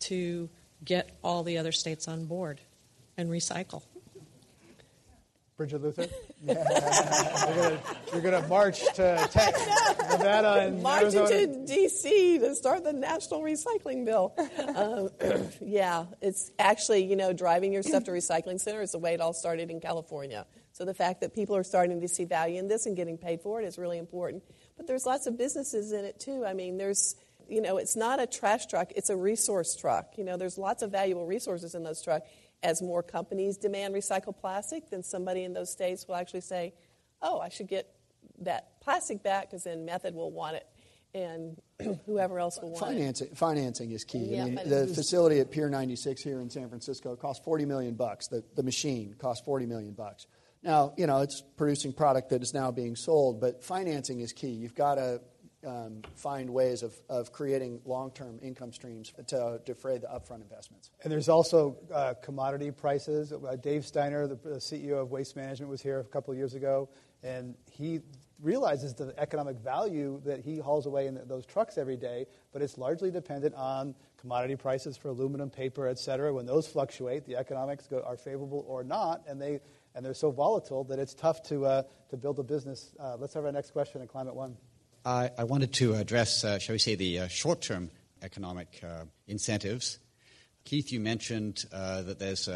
to get all the other states on board? And recycle. Bridget Luther? Yeah. you're going to march to Texas, Nevada, and March Arizona. to D.C. to start the national recycling bill. Um, yeah, it's actually, you know, driving your stuff to recycling center is the way it all started in California. So the fact that people are starting to see value in this and getting paid for it is really important. But there's lots of businesses in it, too. I mean, there's you know, it's not a trash truck, it's a resource truck. You know, there's lots of valuable resources in those trucks as more companies demand recycled plastic, then somebody in those states will actually say, oh, I should get that plastic back because then Method will want it. and whoever else will want financing, it. Financing is key. Yeah, I mean, the facility at Pier 96 here in San Francisco cost 40 million bucks. The, the machine cost 40 million bucks. Now, you know, it's producing product that is now being sold, but financing is key. You've got to um, find ways of, of creating long-term income streams to defray the upfront investments. And there's also uh, commodity prices. Uh, Dave Steiner, the, the CEO of Waste Management, was here a couple of years ago, and he realizes the economic value that he hauls away in those trucks every day, but it's largely dependent on commodity prices for aluminum, paper, et cetera. When those fluctuate, the economics go, are favorable or not, and they and they're so volatile that it's tough to uh, to build a business. Uh, let's have our next question in Climate One. I, I wanted to address, uh, shall we say, the uh, short-term economic uh, incentives. Keith, you mentioned uh, that there's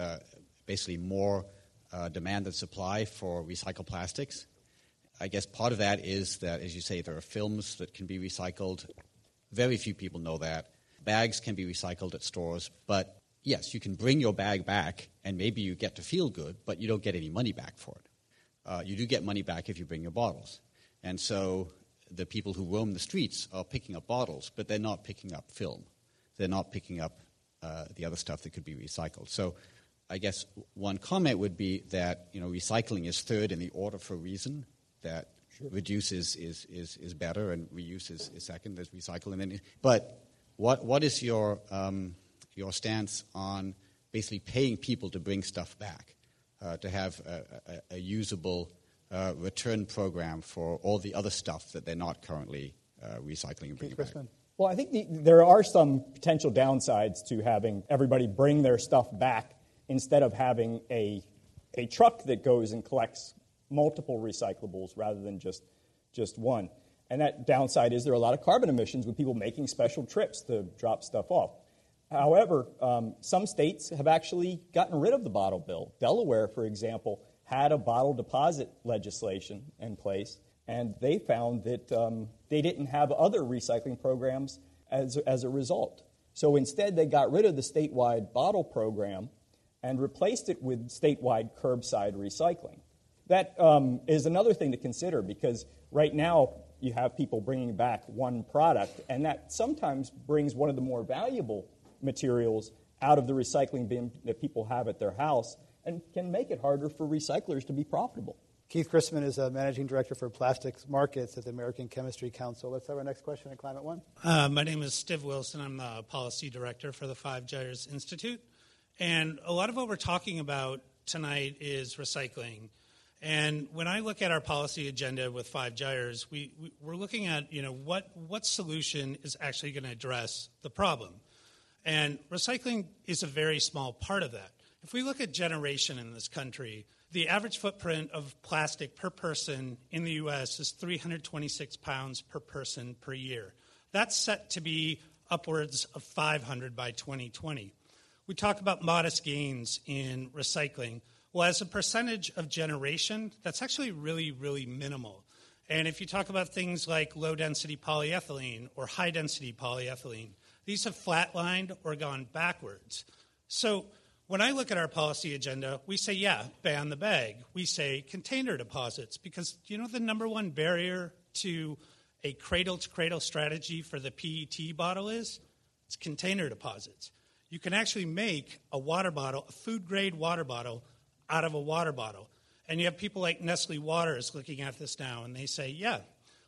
basically more demand than supply for recycled plastics. I guess part of that is that, as you say, there are films that can be recycled. Very few people know that. Bags can be recycled at stores, but yes, you can bring your bag back and maybe you get to feel good, but you don't get any money back for it. Uh, you do get money back if you bring your bottles. And so the people who roam the streets are picking up bottles, but they're not picking up film. They're not picking up uh, the other stuff that could be recycled. So I guess one comment would be that you know recycling is third in the order for a reason that sure. reduce is, is, is, is better and reuse is, is second. There's recycle and then. But what what is your um, your stance on basically paying people to bring stuff back, uh, to have a, a, a usable uh, return program for all the other stuff that they're not currently uh, recycling and bringing back? Well, I think the, there are some potential downsides to having everybody bring their stuff back instead of having a, a truck that goes and collects multiple recyclables rather than just, just one. And that downside is there are a lot of carbon emissions with people making special trips to drop stuff off. However, um, some states have actually gotten rid of the bottle bill. Delaware, for example, had a bottle deposit legislation in place, and they found that um, they didn't have other recycling programs as, as a result. So instead, they got rid of the statewide bottle program and replaced it with statewide curbside recycling. That um, is another thing to consider because right now you have people bringing back one product, and that sometimes brings one of the more valuable materials out of the recycling bin that people have at their house and can make it harder for recyclers to be profitable. Keith Christman is a managing director for plastics markets at the American Chemistry Council. Let's have our next question at Climate One. Uh, my name is Steve Wilson. I'm the policy director for the Five Gyres Institute. And a lot of what we're talking about tonight is recycling. And when I look at our policy agenda with Five Gyres, we, we, are looking at you know what what solution is actually going to address the problem. And recycling is a very small part of that. If we look at generation in this country, the average footprint of plastic per person in the US is 326 pounds per person per year. That's set to be upwards of 500 by 2020. We talk about modest gains in recycling. Well, as a percentage of generation, that's actually really, really minimal. And if you talk about things like low density polyethylene or high density polyethylene, these have flatlined or gone backwards. So when I look at our policy agenda, we say, yeah, ban the bag. We say container deposits because you know the number one barrier to a cradle to cradle strategy for the PET bottle is? It's container deposits. You can actually make a water bottle, a food grade water bottle, out of a water bottle. And you have people like Nestle Waters looking at this now, and they say, yeah,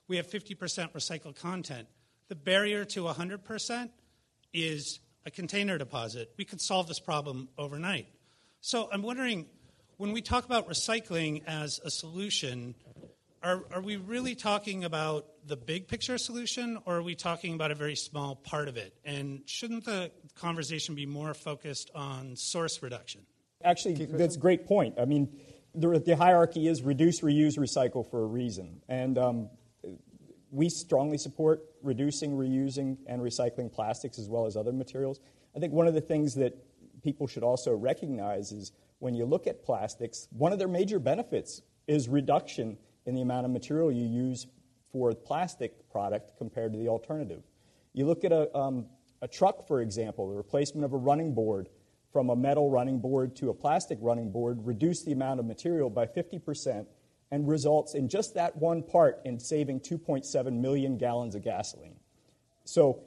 we have 50% recycled content. The barrier to 100% is a container deposit. We could solve this problem overnight. So I'm wondering when we talk about recycling as a solution, are, are we really talking about the big picture solution or are we talking about a very small part of it? And shouldn't the conversation be more focused on source reduction? Actually, that's a great point. I mean, the, the, hierarchy is reduce, reuse, recycle for a reason. And um, we strongly support reducing, reusing, and recycling plastics as well as other materials. I think one of the things that people should also recognize is when you look at plastics, one of their major benefits is reduction in the amount of material you use for plastic product compared to the alternative. You look at a, um, a truck, for example, the replacement of a running board from a metal running board to a plastic running board reduced the amount of material by 50% and results in just that one part in saving 2.7 million gallons of gasoline. So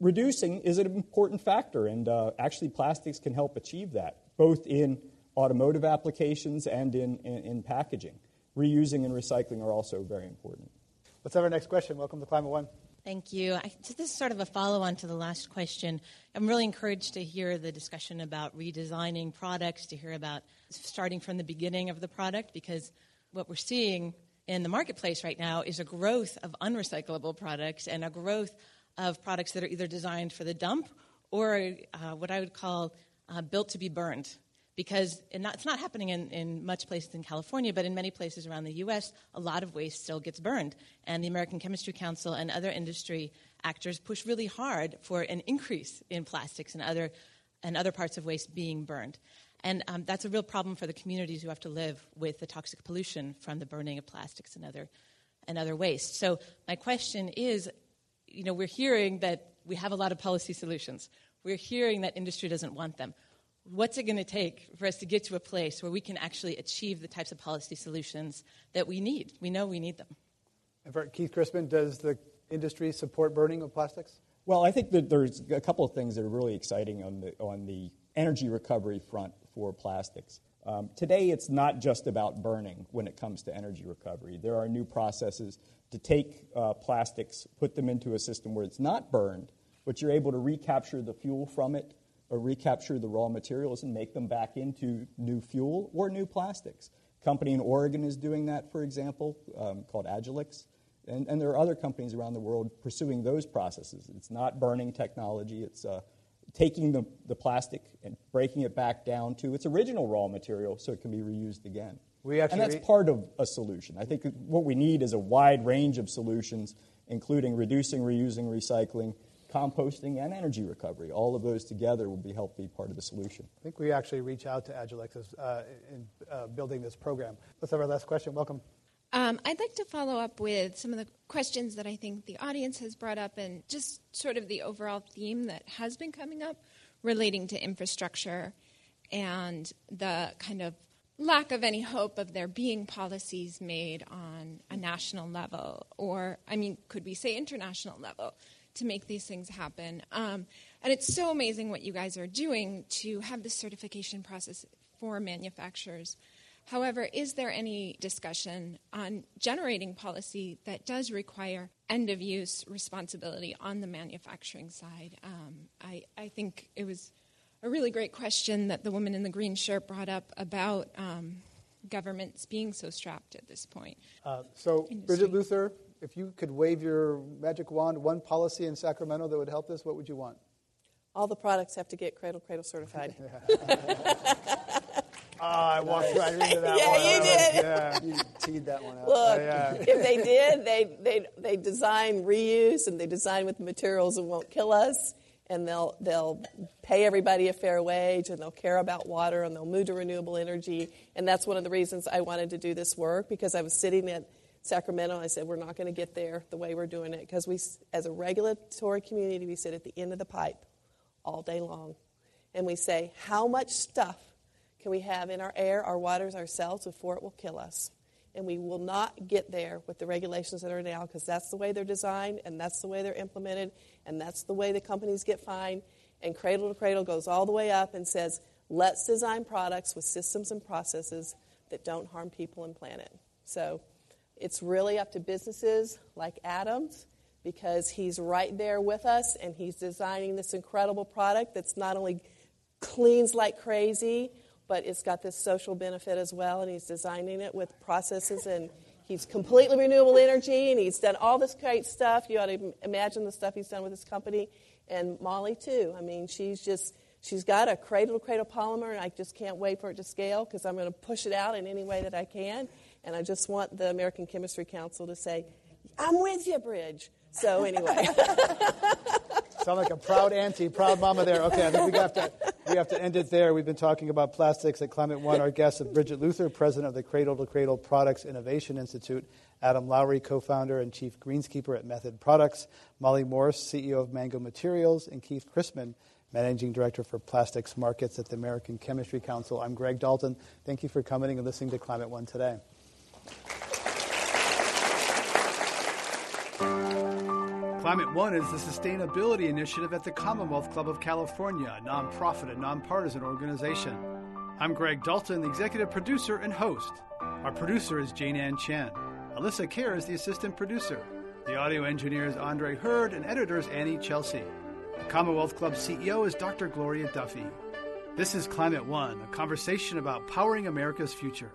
reducing is an important factor, and uh, actually, plastics can help achieve that, both in automotive applications and in, in, in, packaging. Reusing and recycling are also very important. Let's have our next question. Welcome to Climate One. Thank you. I, so this is sort of a follow on to the last question. I'm really encouraged to hear the discussion about redesigning products, to hear about starting from the beginning of the product, because what we're seeing in the marketplace right now is a growth of unrecyclable products and a growth of products that are either designed for the dump or uh, what I would call uh, built to be burned. Because it's not happening in, in much places in California, but in many places around the U.S., a lot of waste still gets burned. And the American Chemistry Council and other industry actors push really hard for an increase in plastics and other, and other parts of waste being burned. And um, that's a real problem for the communities who have to live with the toxic pollution from the burning of plastics and other, and other waste. So, my question is you know, we're hearing that we have a lot of policy solutions. We're hearing that industry doesn't want them. What's it going to take for us to get to a place where we can actually achieve the types of policy solutions that we need? We know we need them. And for Keith Christman, does the industry support burning of plastics? Well, I think that there's a couple of things that are really exciting on the, on the energy recovery front for plastics. Um, today, it's not just about burning when it comes to energy recovery. There are new processes to take uh, plastics, put them into a system where it's not burned, but you're able to recapture the fuel from it or recapture the raw materials and make them back into new fuel or new plastics. Company in Oregon is doing that, for example, um, called Agilyx. And, and, there are other companies around the world pursuing those processes. It's not burning technology, it's uh, taking the, the plastic and breaking it back down to its original raw material so it can be reused again. We actually and that's re- part of a solution. I think what we need is a wide range of solutions, including reducing, reusing, recycling, composting, and energy recovery. All of those together will be help be part of the solution. I think we actually reach out to Agilyx uh, in uh, building this program. Let's have our last question. Welcome. Um, I'd like to follow up with some of the questions that I think the audience has brought up and just sort of the overall theme that has been coming up relating to infrastructure and the kind of lack of any hope of there being policies made on a national level, or, I mean, could we say international level, to make these things happen. Um, and it's so amazing what you guys are doing to have this certification process for manufacturers. However, is there any discussion on generating policy that does require end of use responsibility on the manufacturing side? Um, I, I think it was a really great question that the woman in the green shirt brought up about um, governments being so strapped at this point. Uh, so, Industry. Bridget Luther, if you could wave your magic wand, one policy in Sacramento that would help this, what would you want? All the products have to get Cradle Cradle certified. Oh, I walked right into that yeah, one. you did. Yeah, you teed that one out. Look, oh, yeah. if they did, they, they, they design reuse and they design with materials that won't kill us and they'll they'll pay everybody a fair wage and they'll care about water and they'll move to renewable energy and that's one of the reasons I wanted to do this work because I was sitting at Sacramento and I said we're not going to get there the way we're doing it because we as a regulatory community we sit at the end of the pipe all day long and we say how much stuff can we have in our air our waters ourselves before it will kill us and we will not get there with the regulations that are now because that's the way they're designed and that's the way they're implemented and that's the way the companies get fined. And Cradle to Cradle goes all the way up and says, let's design products with systems and processes that don't harm people and planet. So it's really up to businesses like Adams because he's right there with us and he's designing this incredible product that's not only cleans like crazy, but it's got this social benefit as well, and he's designing it with processes and he's completely renewable energy and he's done all this great stuff. You ought to imagine the stuff he's done with his company. And Molly, too. I mean, she's just, she's got a cradle to cradle polymer, and I just can't wait for it to scale because I'm going to push it out in any way that I can. And I just want the American Chemistry Council to say, I'm with you, Bridge. So, anyway. Sound like a proud auntie, proud mama there. Okay, I think we have to we have to end it there. We've been talking about plastics at Climate One. Our guest is Bridget Luther, president of the Cradle to Cradle Products Innovation Institute, Adam Lowry, co founder and chief greenskeeper at Method Products, Molly Morse, CEO of Mango Materials, and Keith Christman, managing director for plastics markets at the American Chemistry Council. I'm Greg Dalton. Thank you for coming and listening to Climate One today. Climate One is the sustainability initiative at the Commonwealth Club of California, a nonprofit and nonpartisan organization. I'm Greg Dalton, the executive producer and host. Our producer is Jane Ann Chen. Alyssa Kerr is the assistant producer. The audio engineer is Andre Hurd, and editor is Annie Chelsea. The Commonwealth Club CEO is Dr. Gloria Duffy. This is Climate One, a conversation about powering America's future.